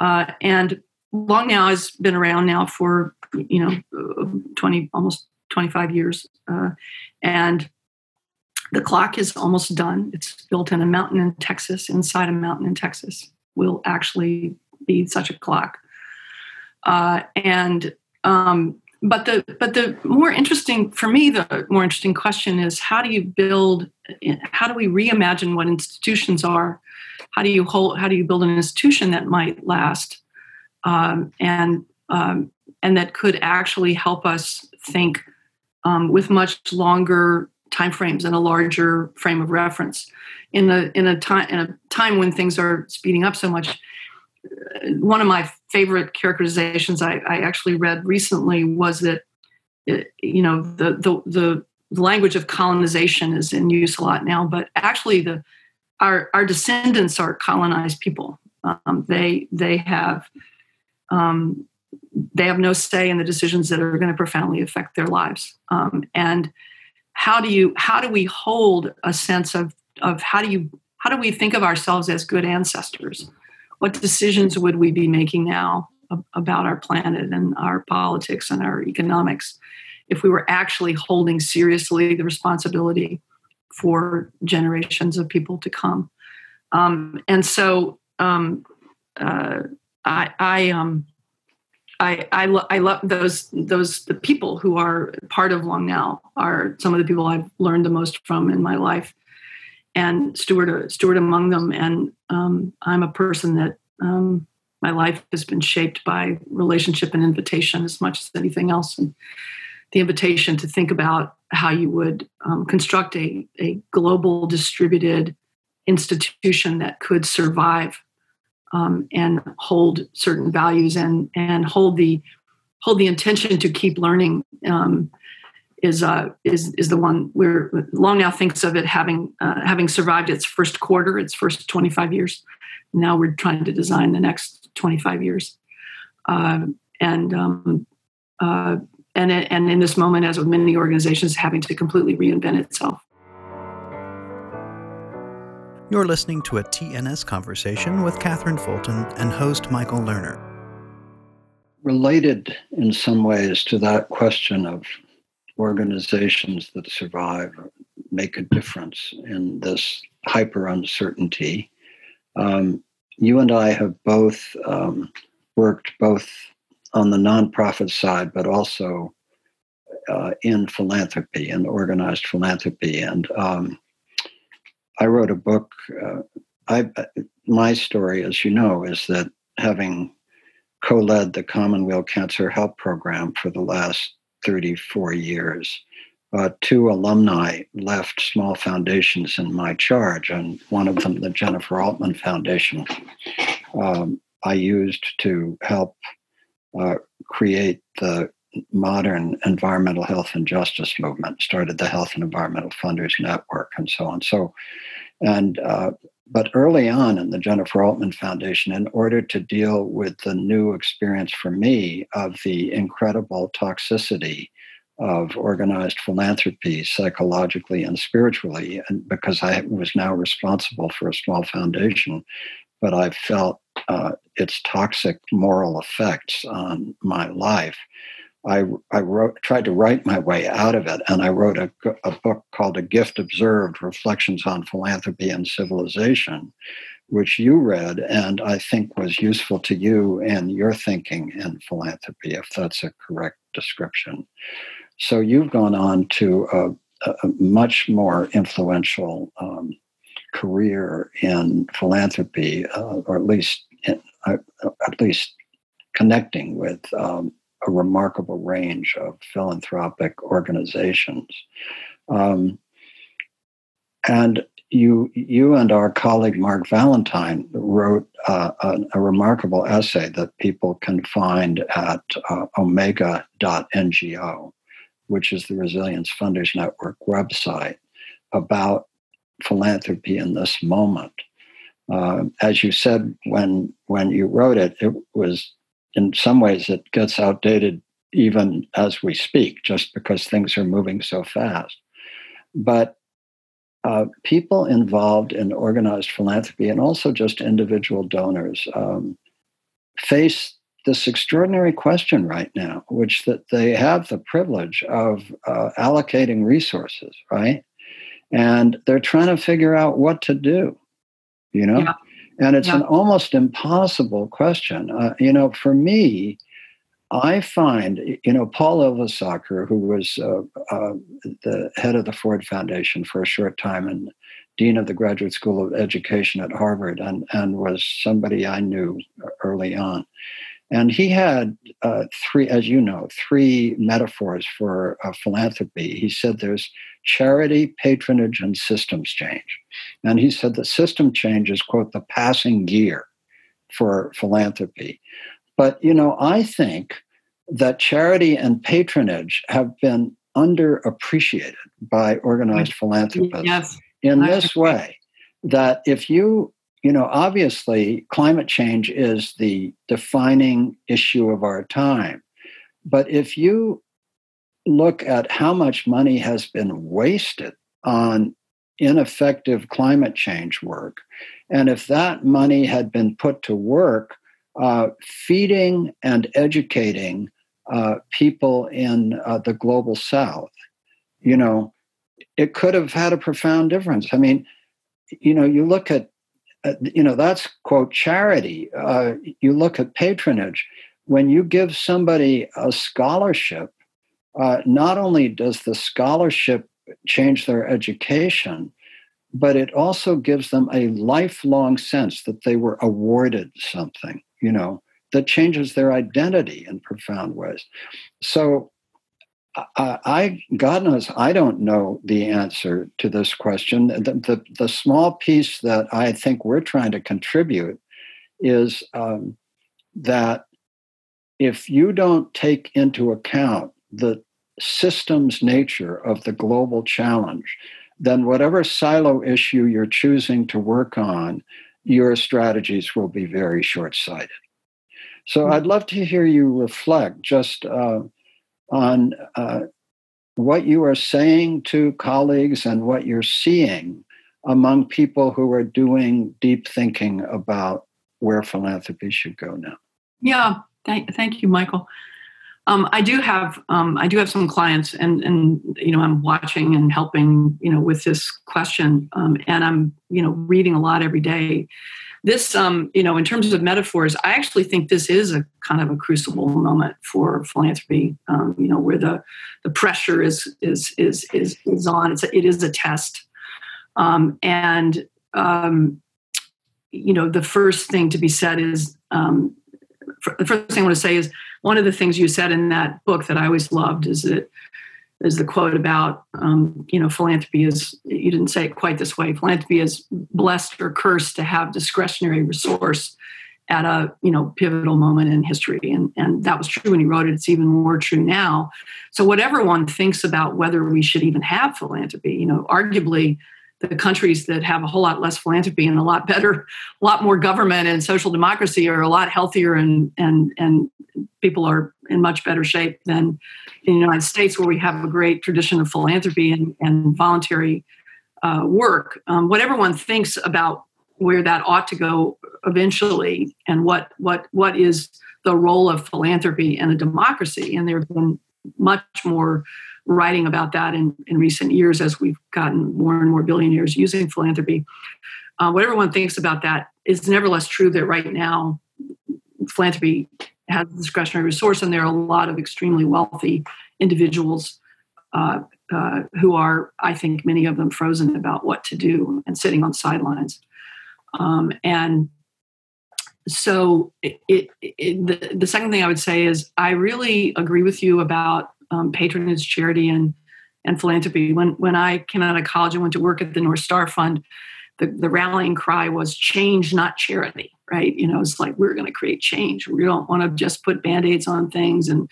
Uh, and Long Now has been around now for, you know, 20, almost 25 years. Uh, and the clock is almost done. It's built in a mountain in Texas, inside a mountain in Texas. Will actually be such a clock. Uh, and um, but the but the more interesting for me, the more interesting question is how do you build? How do we reimagine what institutions are? How do you hold? How do you build an institution that might last um, and um, and that could actually help us think um, with much longer timeframes and a larger frame of reference in a in a time in a time when things are speeding up so much one of my favorite characterizations I, I actually read recently was that you know the, the the language of colonization is in use a lot now, but actually the our our descendants are colonized people. Um, they they have um, they have no say in the decisions that are going to profoundly affect their lives. Um, and how do you how do we hold a sense of of how do you how do we think of ourselves as good ancestors? What decisions would we be making now about our planet and our politics and our economics if we were actually holding seriously the responsibility for generations of people to come? Um, and so um, uh, I, I, um, I, I, lo- I love those those the people who are part of Long Now are some of the people I've learned the most from in my life, and Stewart Stewart among them. And um, I'm a person that um, my life has been shaped by relationship and invitation as much as anything else, and the invitation to think about how you would um, construct a, a global distributed institution that could survive um, and hold certain values and and hold the hold the intention to keep learning um, is uh, is is the one where Long now thinks of it having uh, having survived its first quarter, its first 25 years. Now we're trying to design the next 25 years, uh, and um, uh, and and in this moment, as with many organizations, having to completely reinvent itself.
You're listening to a TNS conversation with Katherine Fulton and host Michael Lerner.
Related in some ways to that question of organizations that survive make a difference in this hyper uncertainty. Um, you and I have both um, worked both on the nonprofit side, but also uh, in philanthropy and organized philanthropy. And um, I wrote a book. Uh, I, my story, as you know, is that having co-led the Commonweal Cancer Help Program for the last 34 years. Uh, two alumni left small foundations in my charge, and one of them, the Jennifer Altman Foundation, um, I used to help uh, create the modern environmental health and justice movement, started the Health and Environmental Funders Network, and so on. So, and uh, but early on in the Jennifer Altman Foundation, in order to deal with the new experience for me of the incredible toxicity of organized philanthropy psychologically and spiritually, and because I was now responsible for a small foundation, but I felt uh, its toxic moral effects on my life. I, I wrote, tried to write my way out of it, and I wrote a, a book called A Gift Observed Reflections on Philanthropy and Civilization, which you read and I think was useful to you and your thinking in philanthropy, if that's a correct description. So you've gone on to a, a much more influential um, career in philanthropy, uh, or at least in, uh, at least connecting with um, a remarkable range of philanthropic organizations. Um, and you, you and our colleague Mark Valentine wrote uh, a, a, remarkable essay that people can find at uh, omega.ngo, which is the Resilience Funders Network website, about philanthropy in this moment. Uh, as you said when when you wrote it, it was in some ways it gets outdated even as we speak, just because things are moving so fast. But uh, people involved in organized philanthropy and also just individual donors um, face this extraordinary question right now, which that they have the privilege of uh, allocating resources, right? And they're trying to figure out what to do, you know? Yeah. And it's yeah. an almost impossible question. Uh, you know, for me, I find, you know, Paul Ylvisaker, who was uh, uh, the head of the Ford Foundation for a short time and dean of the Graduate School of Education at Harvard, and, and was somebody I knew early on. And he had uh, three, as you know, three metaphors for uh, philanthropy. He said there's charity, patronage, and systems change. And he said the system change is, quote, the passing gear for philanthropy. But, you know, I think that charity and patronage have been underappreciated by organized philanthropists yes. in this way that if you you know, obviously, climate change is the defining issue of our time. But if you look at how much money has been wasted on ineffective climate change work, and if that money had been put to work uh, feeding and educating uh, people in uh, the global south, you know, it could have had a profound difference. I mean, you know, you look at uh, you know that's quote charity. Uh, you look at patronage. When you give somebody a scholarship uh, not only does the scholarship change their education but it also gives them a lifelong sense that they were awarded something you know that changes their identity in profound ways so I, I, God knows, I don't know the answer to this question. The, the, the small piece that I think we're trying to contribute is um, that if you don't take into account the systems nature of the global challenge, then whatever silo issue you're choosing to work on, your strategies will be very short sighted. So hmm. I'd love to hear you reflect just uh, on uh, what you are saying to colleagues and what you're seeing among people who are doing deep thinking about where philanthropy should go now.
Yeah, thank, thank you, Michael. Um, I do have um, I do have some clients, and and you know I'm watching and helping you know with this question, um, and I'm you know reading a lot every day. This um, you know in terms of metaphors, I actually think this is a kind of a crucible moment for philanthropy. Um, you know where the the pressure is is is is is on. It's a, it is a test, um, and you know the first thing to be said is the first thing I want to say is one of the things you said in that book that I always loved is that is the quote about um, you know philanthropy is you didn't say it quite this way philanthropy is blessed or cursed to have discretionary resource at a you know pivotal moment in history. And and that was true when you wrote it it's even more true now. So whatever one thinks about whether we should even have philanthropy you know arguably the countries that have a whole lot less philanthropy and a lot better, a lot more government and social democracy are a lot healthier and and and people are in much better shape than in the United States, where we have a great tradition of philanthropy and, and voluntary uh, work. Um, what everyone thinks about where that ought to go eventually, and what what what is the role of philanthropy in a democracy, and there have been much more writing about that in, in recent years as we've gotten more and more billionaires using philanthropy. Uh, what everyone thinks about that is nevertheless true that right now philanthropy has a discretionary resource, and there are a lot of extremely wealthy individuals uh, uh, who are, I think, many of them frozen about what to do and sitting on sidelines. Um, and so, it, it, it, the, the second thing I would say is I really agree with you about um, patronage, charity, and and philanthropy. When when I came out of college and went to work at the North Star Fund, the, the rallying cry was change, not charity. Right? You know, it's like we're going to create change. We don't want to just put band-aids on things, and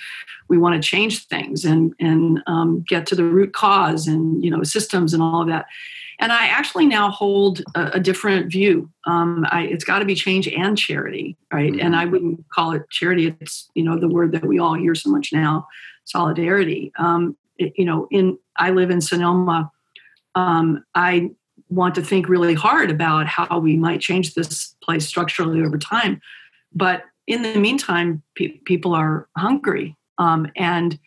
we want to change things and and um, get to the root cause and you know systems and all of that. And I actually now hold a, a different view. Um, I, it's got to be change and charity, right? Mm-hmm. And I wouldn't call it charity. It's you know the word that we all hear so much now solidarity. Um, you know, in I live in Sonoma. Um, I want to think really hard about how we might change this place structurally over time. But in the meantime, pe- people are hungry, um, and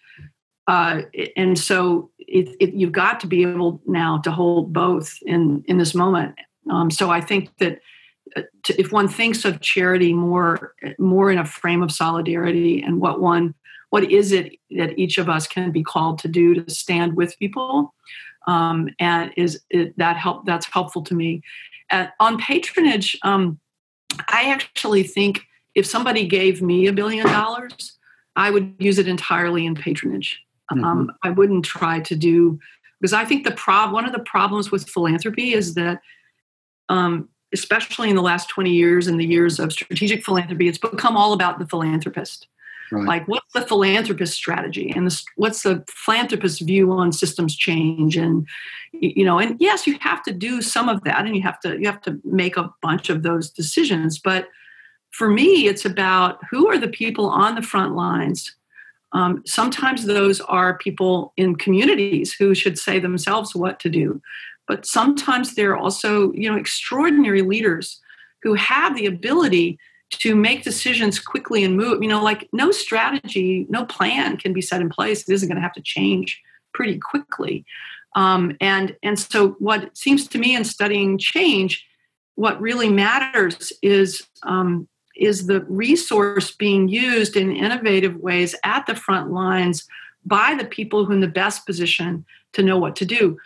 uh, and so it, it, you've got to be able now to hold both in in this moment. Um, so I think that uh, if one thinks of charity more more in a frame of solidarity and what one what is it that each of us can be called to do to stand with people? Um, and is it, that help that's helpful to me. And on patronage um, i actually think if somebody gave me a billion dollars i would use it entirely in patronage. Mm-hmm. um, i wouldn't try to do because i think the prob one of the problems with philanthropy is that um, especially in the last 20 years and the years of strategic philanthropy it's become all about the philanthropist Right. Like, what's the philanthropist strategy, and the, what's the philanthropist view on systems change, and you know, and yes, you have to do some of that, and you have to you have to make a bunch of those decisions. But for me, it's about who are the people on the front lines. Um, sometimes those are people in communities who should say themselves what to do, but sometimes they're also you know extraordinary leaders who have the ability to make decisions quickly and move. You know, like no strategy, no plan can be set in place. It isn't going to have to change pretty quickly. Um, and and so what seems to me in studying change, what really matters is um, is the resource being used in innovative ways at the front lines by the people who are in the best position to know what to do.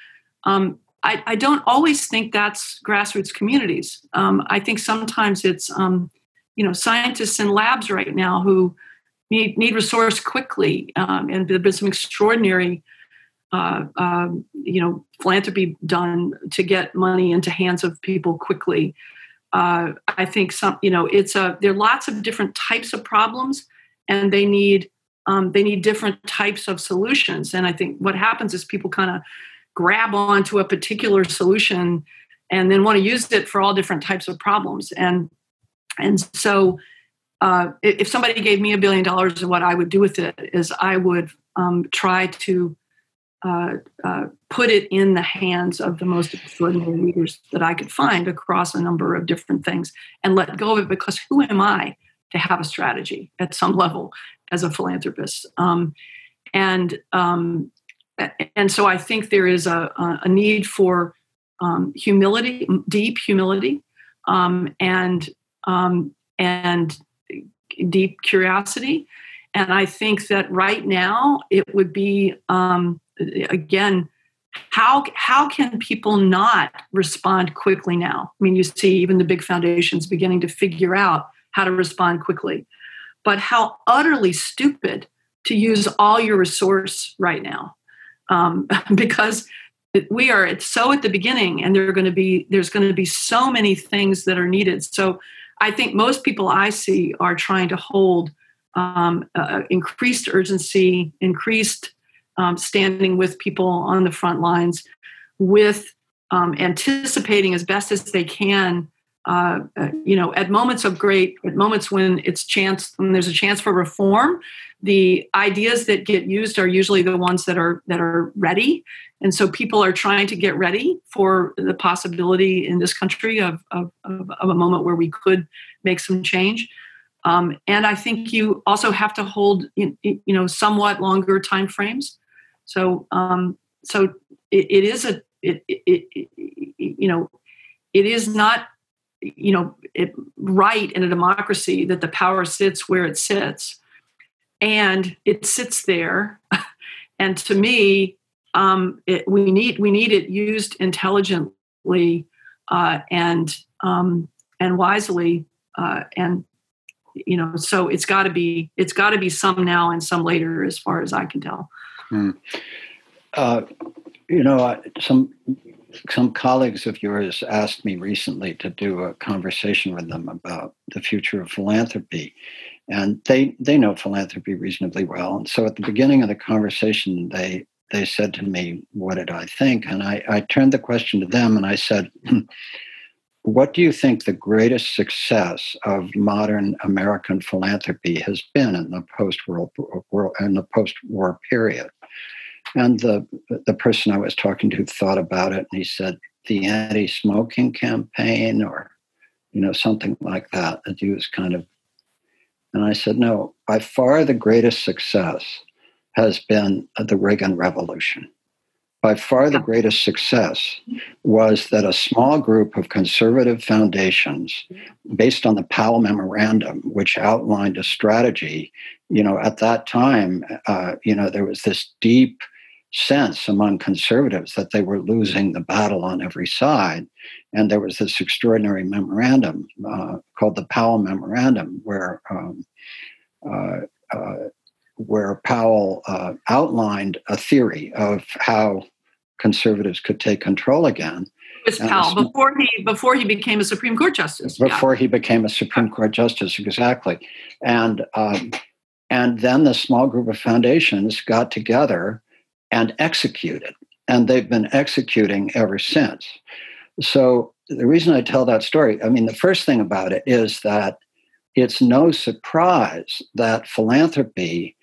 Um, I, I, don't always think that's grassroots communities. Um, I think sometimes it's um, you know scientists in labs right now who need need resource quickly, um, and there's been some extraordinary. Uh, um, you know, philanthropy done to get money into hands of people quickly. Uh, I think some, you know, it's a there are lots of different types of problems, and they need um, they need different types of solutions. And I think what happens is people kind of grab onto a particular solution and then want to use it for all different types of problems. And and so, uh, if somebody gave me a billion dollars, what I would do with it is I would um, try to uh, uh, put it in the hands of the most extraordinary leaders that I could find across a number of different things and let go of it because who am I to have a strategy at some level as a philanthropist? Um, and um, and so I think there is a, a need for um, humility, deep humility, um, and um, and deep curiosity. And I think that right now it would be um, again how how can people not respond quickly now? I mean, you see even the big foundations beginning to figure out how to respond quickly, but how utterly stupid to use all your resource right now um, because we are so at the beginning and there are going to be there's going to be so many things that are needed so i think most people i see are trying to hold um, uh, increased urgency increased um, standing with people on the front lines with um, anticipating as best as they can uh, uh, you know at moments of great at moments when it's chance when there's a chance for reform the ideas that get used are usually the ones that are that are ready. And so people are trying to get ready for the possibility in this country of, of, of, a moment where we could make some change. Um, and i think you also have to hold you know somewhat longer time frames so um, so it, it is a it, it, it, you know it is not you know it, right in a democracy that the power sits where it sits and it sits there. And to me um, it, we need we need it used intelligently uh, and um, and wisely uh, and you know so it's got to be it's got to be some now and some later as far as i can tell. Hmm.
uh, you know some some colleagues of yours asked me recently to do a conversation with them about the future of philanthropy and they they know philanthropy reasonably well and so at the beginning of the conversation they they said to me what did i think and i, I turned the question to them and i said hmm, what do you think the greatest success of modern american philanthropy has been in the post-world in the post-war period and the the person I was talking to thought about it, and he said the anti-smoking campaign, or you know something like that. That he was kind of, and I said, no. By far, the greatest success has been the Reagan Revolution. By far, the greatest success was that a small group of conservative foundations, based on the Powell Memorandum, which outlined a strategy, you know, at that time, uh, you know, there was this deep sense among conservatives that they were losing the battle on every side. And there was this extraordinary memorandum uh, called the Powell Memorandum, where um, uh, uh, where Powell uh, outlined a theory of how conservatives could take control again.
It was Powell before he before he became a Supreme Court justice.
Before yeah. he became a Supreme Court justice, exactly, and um, and then the small group of foundations got together and executed. And they've been executing ever since. So the reason I tell that story, I mean, the first thing about it is that it's no surprise that philanthropy,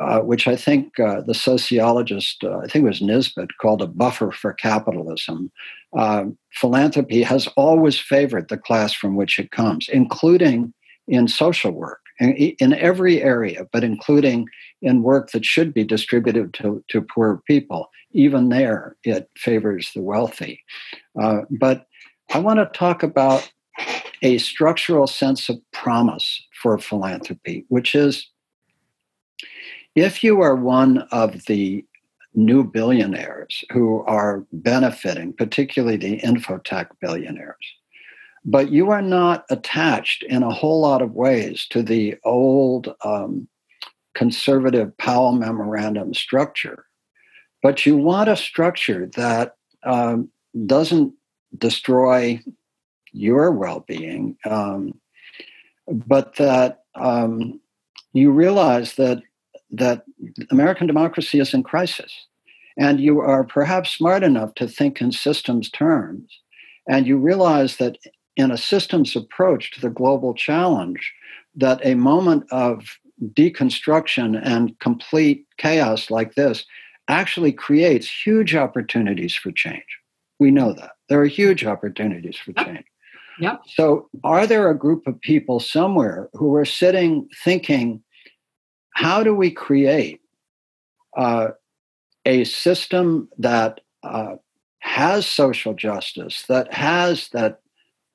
uh, which I think uh, the sociologist, uh, I think it was Nisbet, called a buffer for capitalism, um, philanthropy has always favored the class from which it comes, including in social work in every area, but including in work that should be distributed to, to poor people. Even there, it favors the wealthy. Uh, but I want to talk about a structural sense of promise for philanthropy, which is if you are one of the new billionaires who are benefiting, particularly the infotech billionaires, but you are not attached in a whole lot of ways to the old um, conservative Powell memorandum structure, but you want a structure that um, doesn't destroy your well-being, um, but that um, you realize that that American democracy is in crisis, and you are perhaps smart enough to think in systems terms, and you realize that in a systems approach to the global challenge, that a moment of deconstruction and complete chaos like this actually creates huge opportunities for change. We know that. There are huge opportunities for change.
Yep.
So, are there a group of people somewhere who are sitting thinking, how do we create uh, a system that uh, has social justice, that has that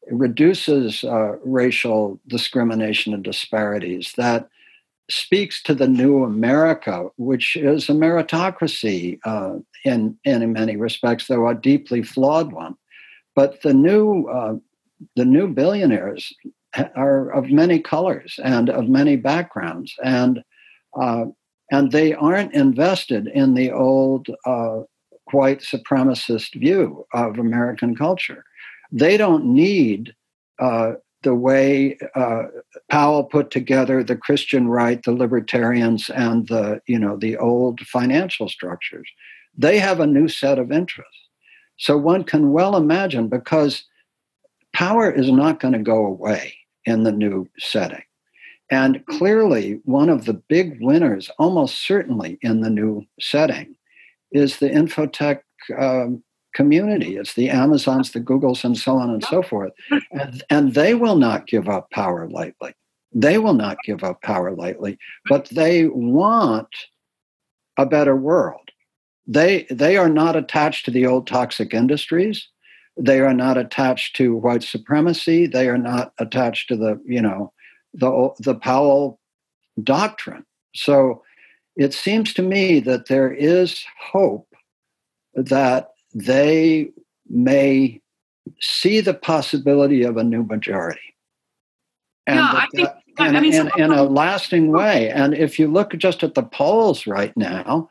reduces uh, racial discrimination and disparities, that speaks to the new America, which is a meritocracy uh, in, in many respects, though a deeply flawed one. But the new uh, the new billionaires are of many colors and of many backgrounds, and uh, and they aren't invested in the old uh, white supremacist view of American culture. They don't need uh, the way uh, Powell put together the Christian right, the libertarians, and the you know the old financial structures. They have a new set of interests. So one can well imagine because power is not going to go away in the new setting. And clearly, one of the big winners, almost certainly in the new setting, is the infotech um, community. It's the Amazons, the Googles, and so on and so forth. And, and they will not give up power lightly. They will not give up power lightly, but they want a better world. They, they are not attached to the old toxic industries. They are not attached to white supremacy. They are not attached to the, you know, the, the Powell doctrine. So it seems to me that there is hope that they may see the possibility of a new majority.
And yeah, I think,
in, I mean, in, in, a lasting way. And if you look just at the polls right now,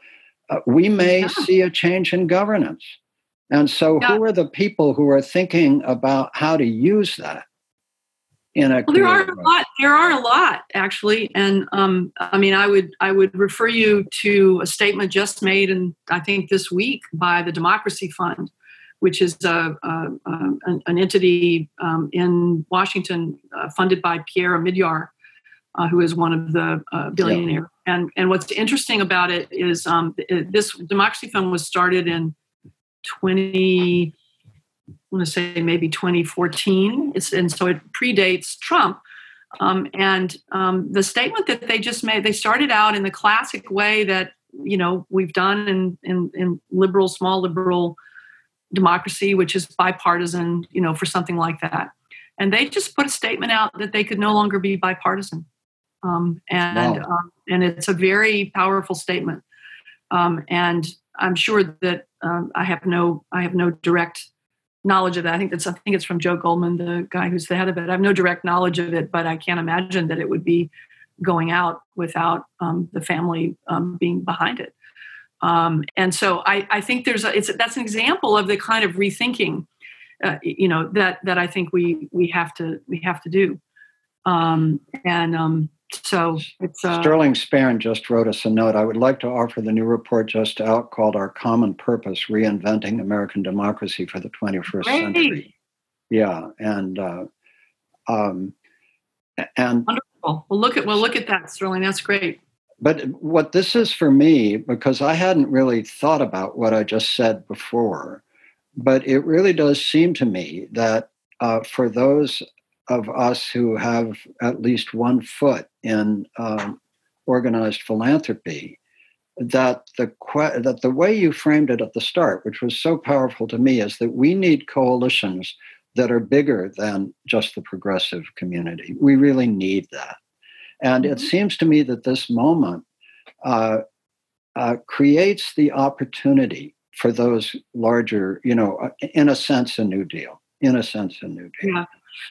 uh, we may yeah. see a change in governance. And so, yeah. who are the people who are thinking about how to use that? In a
well, there are a lot. There are a lot actually, and um, I mean, I would I would refer you to a statement just made, and I think this week by the Democracy Fund, which is a, a, a an, entity um, in Washington uh, funded by Pierre Omidyar, uh, who is one of the uh, billionaire. Yeah. And and what's interesting about it is um, this Democracy Fund was started in 20 I want to say maybe 2014 it's, and so it predates trump. Um, and um, the statement that they just made they started out in the classic way that you know we've done in, in, in liberal small liberal democracy which is bipartisan you know for something like that. And they just put a statement out that they could no longer be bipartisan. Um, and wow. Um, and it's a very powerful statement. Um, and I'm sure that um, I have no I have no direct knowledge of that. I think that's I think it's from Joe Goldman, the guy who's the head of it. I have no direct knowledge of it, but I can't imagine that it would be going out without um, the family um, being behind it. Um, and so I, I, think there's a, it's that's an example of the kind of rethinking, uh, you know, that that I think we we have to we have to do. Um, and um, so it's uh,
Sterling Speirn just wrote us a note. I would like to offer the new report just out called "Our Common Purpose: Reinventing American Democracy for the 21st great. Century." Yeah, and uh, um, and
wonderful. We'll look at we'll look at that, Sterling. That's great.
But what this is for me, because I hadn't really thought about what I just said before, but it really does seem to me that uh, for those of us who have at least one foot in um, organized philanthropy that the que- that the way you framed it at the start, which was so powerful to me, is that we need coalitions that are bigger than just the progressive community. We really need that, and mm-hmm. it seems to me that this moment uh, uh, creates the opportunity for those larger, you know, uh, in a sense, a new deal. In a sense, a new deal.
Yeah.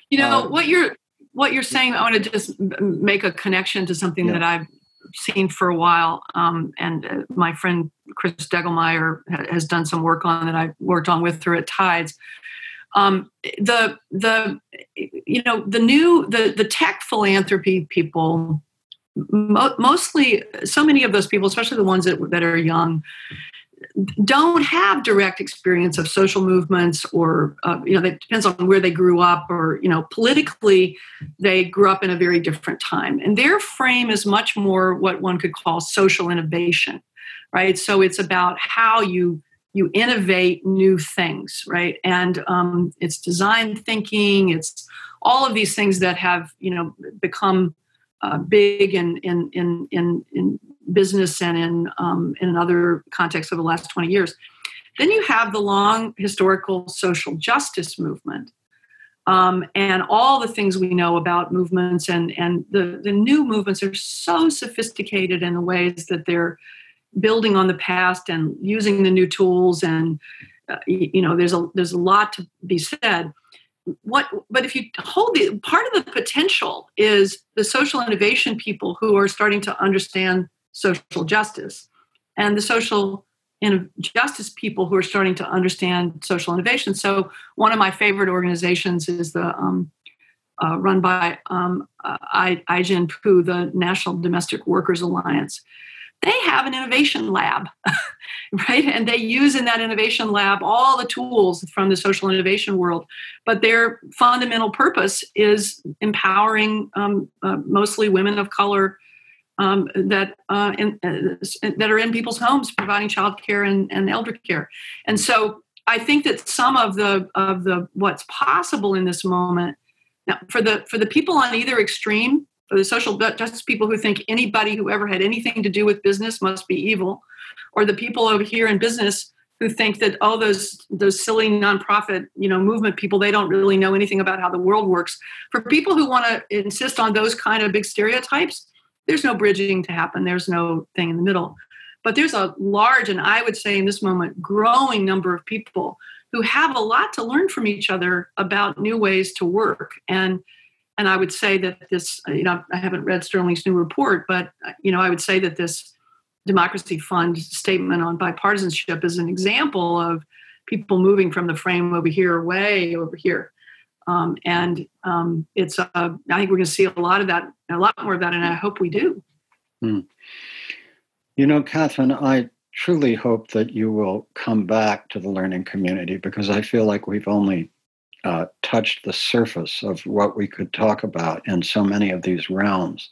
You know um, what you're what you're saying. I want to just make a connection to something yeah. that I've seen for a while, um, and uh, my friend Chris Degelmeyer has done some work on that. I've worked on with her at Tides. Um, the the you know the new the the tech philanthropy people mo- mostly so many of those people especially the ones that, that are young don't have direct experience of social movements or uh, you know it depends on where they grew up or you know politically they grew up in a very different time. And their frame is much more what one could call social innovation right? So it's about how you you innovate new things right? And um, it's design thinking it's all of these things that have you know become uh, big in in in in in business and in um, in other contexts over the last 20 years. Then you have the long historical social justice movement. Um, and all the things we know about movements and, and the, the new movements are so sophisticated in the ways that they're building on the past and using the new tools and uh, you know there's a there's a lot to be said what but if you hold the part of the potential is the social innovation people who are starting to understand social justice and the social justice people who are starting to understand social innovation. So one of my favorite organizations is the um, uh, run by um, uh, Ai-jen Poo, the National Domestic Workers Alliance. They have an innovation lab, right? And they use in that innovation lab all the tools from the social innovation world. But their fundamental purpose is empowering um, uh, mostly women of color um, that uh, in, uh, that are in people's homes providing childcare and, and elder care. And so I think that some of the of the what's possible in this moment now for the for the people on either extreme, for the social justice people who think anybody who ever had anything to do with business must be evil, or the people over here in business who think that all oh, those those silly nonprofit you know movement people they don't really know anything about how the world works for people who want to insist on those kind of big stereotypes there's no bridging to happen. There's no thing in the middle. But there's a large and i would say in this moment growing number of people who have a lot to learn from each other about new ways to work. And and i would say that this you know i haven't read sterling's new report but you know i would say that this democracy fund statement on bipartisanship is an example of people moving from the frame over here way over here um, and um, it's, uh, I think we're going to see a lot of that, a lot more of that, and I hope we do. Hmm.
You know, Katherine, I truly hope that you will come back to the learning community because I feel like we've only uh, touched the surface of what we could talk about in so many of these realms.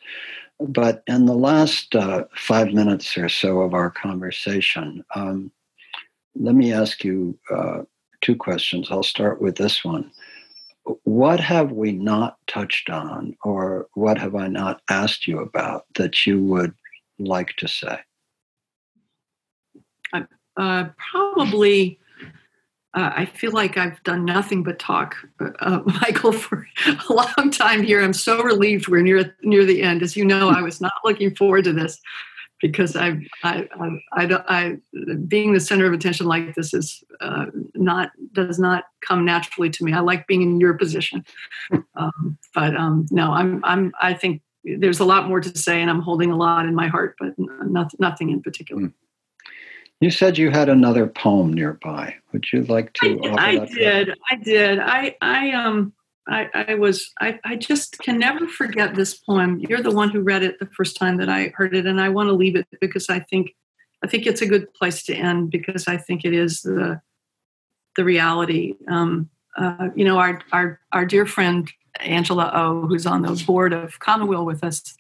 But in the last uh, five minutes or so of our conversation, um, let me ask you uh, two questions. I'll start with this one what have we not touched on or what have I not asked you about that you would like to say?
Uh, probably, uh, I feel like I've done nothing but talk, uh, uh Michael, for a long time here. I'm so relieved we're near near the end. As you know, I was not looking forward to this because I, I, I, I, I, being the center of attention like this is uh, not does not come naturally to me. I like being in your position, um, but um, no, I'm, I'm, I think there's a lot more to say, and I'm holding a lot in my heart, but not, nothing in particular. Hmm.
You said you had another poem nearby. Would you like to?
I, I did. I did. I, I, um, I, I was I, I just can never forget this poem. You're the one who read it the first time that I heard it, and I want to leave it because I think I think it's a good place to end because I think it is the the reality. Um, uh, you know, our our our dear friend Angela O, who's on the board of Commonweal with us,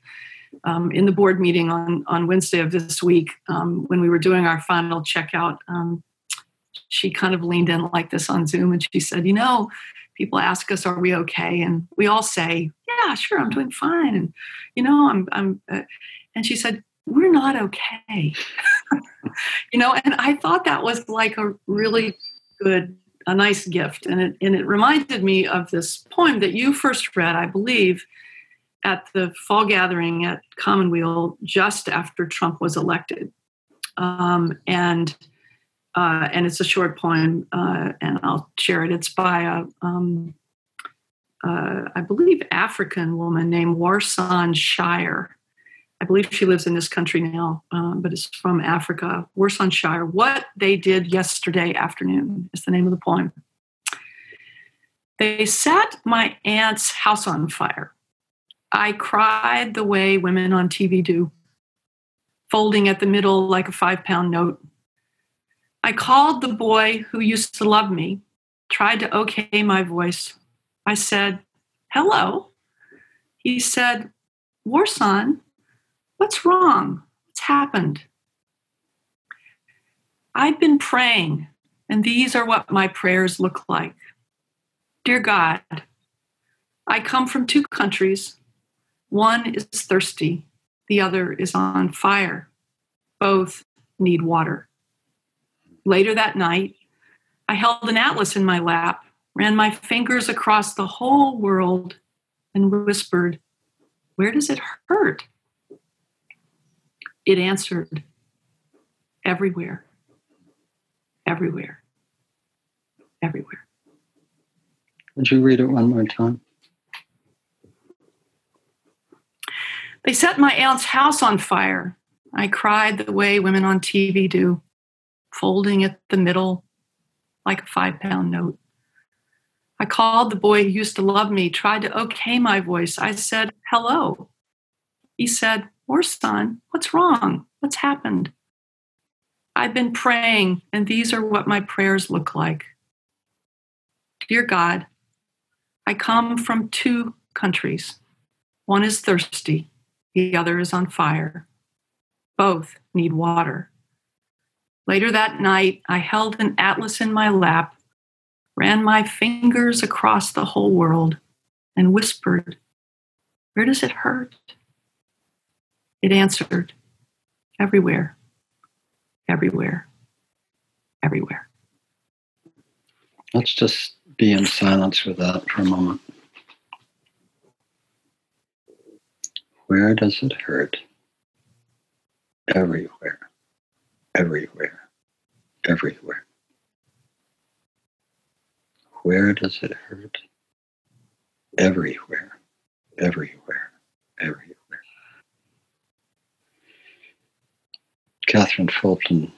um, in the board meeting on on Wednesday of this week, um, when we were doing our final checkout, um, she kind of leaned in like this on Zoom, and she said, "You know." People ask us, "Are we okay?" and we all say, "Yeah, sure, I'm doing fine." And you know, I'm, I'm. Uh, and she said, "We're not okay." you know, and I thought that was like a really good, a nice gift, and it and it reminded me of this poem that you first read, I believe, at the fall gathering at Commonweal just after Trump was elected, um, and uh, and it's a short poem, uh, and I'll share it. It's by a, um, uh, I believe, African woman named Warsan Shire, I believe she lives in this country now, um, but it's from Africa, Warsan Shire. What they did yesterday afternoon is the name of the poem. They set my aunt's house on fire. I cried the way women on TV do, folding at the middle like a five pound note. I called the boy who used to love me, tried to okay my voice. I said, Hello. He said, Warsan, what's wrong? What's happened? I've been praying, and these are what my prayers look like. Dear God, I come from two countries. One is thirsty, the other is on fire. Both need water. Later that night, I held an atlas in my lap, ran my fingers across the whole world, and whispered, Where does it hurt? It answered, Everywhere, everywhere, everywhere.
Would you read it one more time?
They set my aunt's house on fire. I cried the way women on TV do, folding at the middle like a five pound note. I called the boy who used to love me, tried to okay my voice. I said, hello. He said, son, what's wrong? What's happened? I've been praying, and these are what my prayers look like. Dear God, I come from two countries. One is thirsty, the other is on fire. Both need water. Later that night, I held an atlas in my lap, ran my fingers across the whole world, and whispered, Where does it hurt? It answered, Everywhere, everywhere, everywhere.
Let's just be in silence with that for a moment. Where does it hurt? Everywhere, everywhere, everywhere. Where does it hurt? Everywhere, everywhere, everywhere. Katherine Fulton,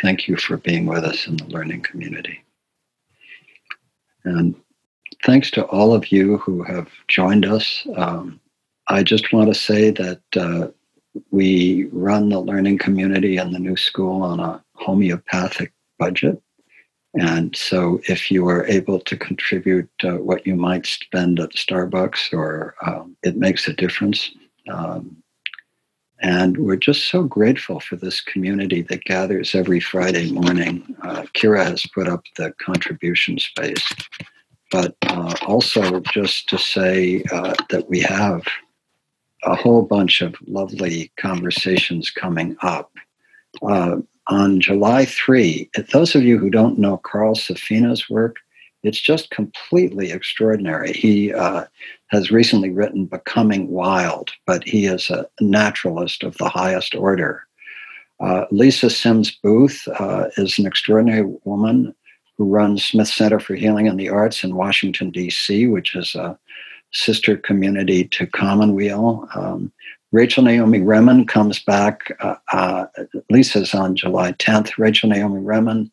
thank you for being with us in the learning community. And thanks to all of you who have joined us. Um, I just want to say that uh, we run the learning community and the new school on a homeopathic budget. And so, if you are able to contribute uh, what you might spend at Starbucks, or um, it makes a difference. Um, and we're just so grateful for this community that gathers every Friday morning. Uh, Kira has put up the contribution space but uh, also just to say uh, that we have a whole bunch of lovely conversations coming up. Uh, on July 3, those of you who don't know Carl Safina's work, it's just completely extraordinary. He uh, has recently written Becoming Wild, but he is a naturalist of the highest order. Uh, Lisa Sims Booth uh, is an extraordinary woman who runs Smith Center for Healing and the Arts in Washington, D.C., which is a sister community to Commonweal. Um, Rachel Naomi Remen comes back, uh, uh, Lisa's on July 10th. Rachel Naomi Remen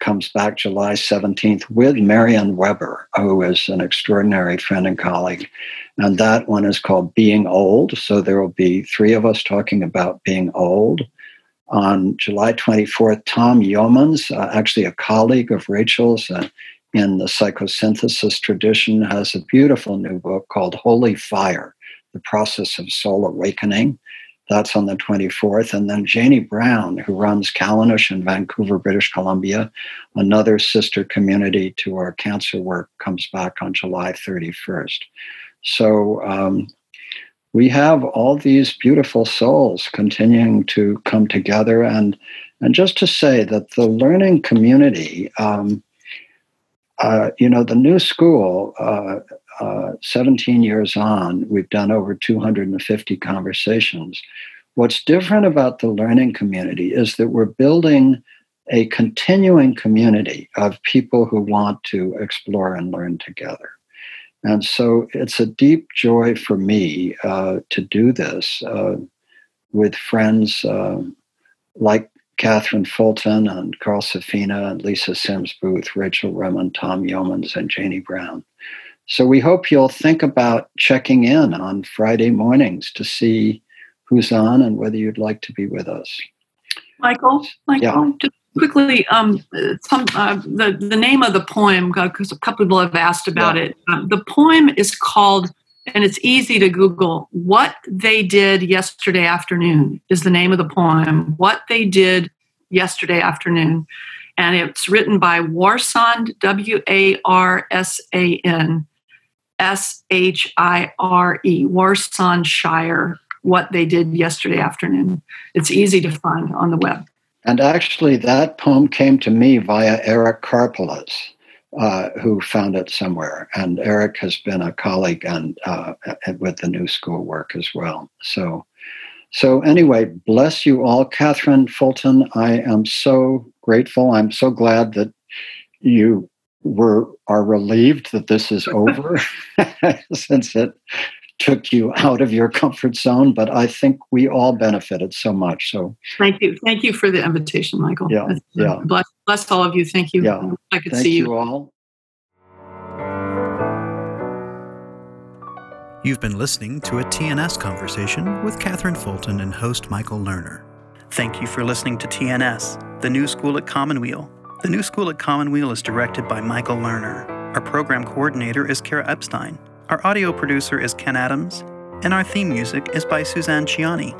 comes back July 17th with Marion Weber, who is an extraordinary friend and colleague. And that one is called Being Old. So there will be three of us talking about being old on July 24th, Tom Yeomans, uh, actually a colleague of Rachel's uh, in the psychosynthesis tradition, has a beautiful new book called Holy Fire The Process of Soul Awakening. That's on the 24th. And then Janie Brown, who runs Callanish in Vancouver, British Columbia, another sister community to our cancer work, comes back on July 31st. So um, we have all these beautiful souls continuing to come together and and just to say that the learning community um, uh, you know the new school uh, uh, 17 years on we've done over 250 conversations what's different about the learning community is that we're building a continuing community of people who want to explore and learn together and so it's a deep joy for me uh, to do this. Uh, with friends like Katherine Fulton and Carl Safina and Lisa Sims Booth, Rachel Remen, Tom Yeomans, and Janie Brown. So we hope you'll think about checking in on Friday mornings to see who's on and whether you'd like to be with us.
Michael, Michael, yeah. just quickly, um, some uh, the the name of the poem because a couple people have asked about yeah. it. Um, the poem is called, and it's easy to Google. What they did yesterday afternoon is the name of the poem. What they did yesterday afternoon, and it's written by Warsan W A R S A N S H I R E Warsan Shire. What they did yesterday afternoon. It's easy to find on the web.
And actually, that poem came to me via Eric Karpeles, uh, who found it somewhere. And Eric has been a colleague and uh, with the New School work as well. So, so anyway, bless you all, Katherine Fulton. I am so grateful. I'm so glad that you were are relieved that this is over, since it took you out of your comfort zone, but I think we all benefited so much. So
thank you. Thank you for the invitation, Michael.
Yeah. yeah.
Bless all of you. Thank you.
Yeah.
I could
thank
see
you. you all.
You've been listening to a TNS conversation with Katherine Fulton and host Michael Lerner. Thank you for listening to TNS, the new school at Commonweal. The new school at Commonweal is directed by Michael Lerner. Our program coordinator is Kara Epstein. Our audio producer is Ken Adams, and our theme music is by Suzanne Ciani.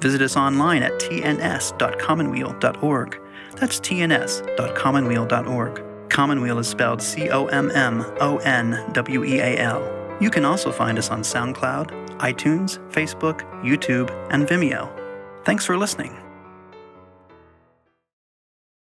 Visit us online at tns.commonweal.org. That's tns.commonweal.org. Commonweal is spelled C O M M O N W E A L. You can also find us on SoundCloud, iTunes, Facebook, YouTube, and Vimeo. Thanks for listening.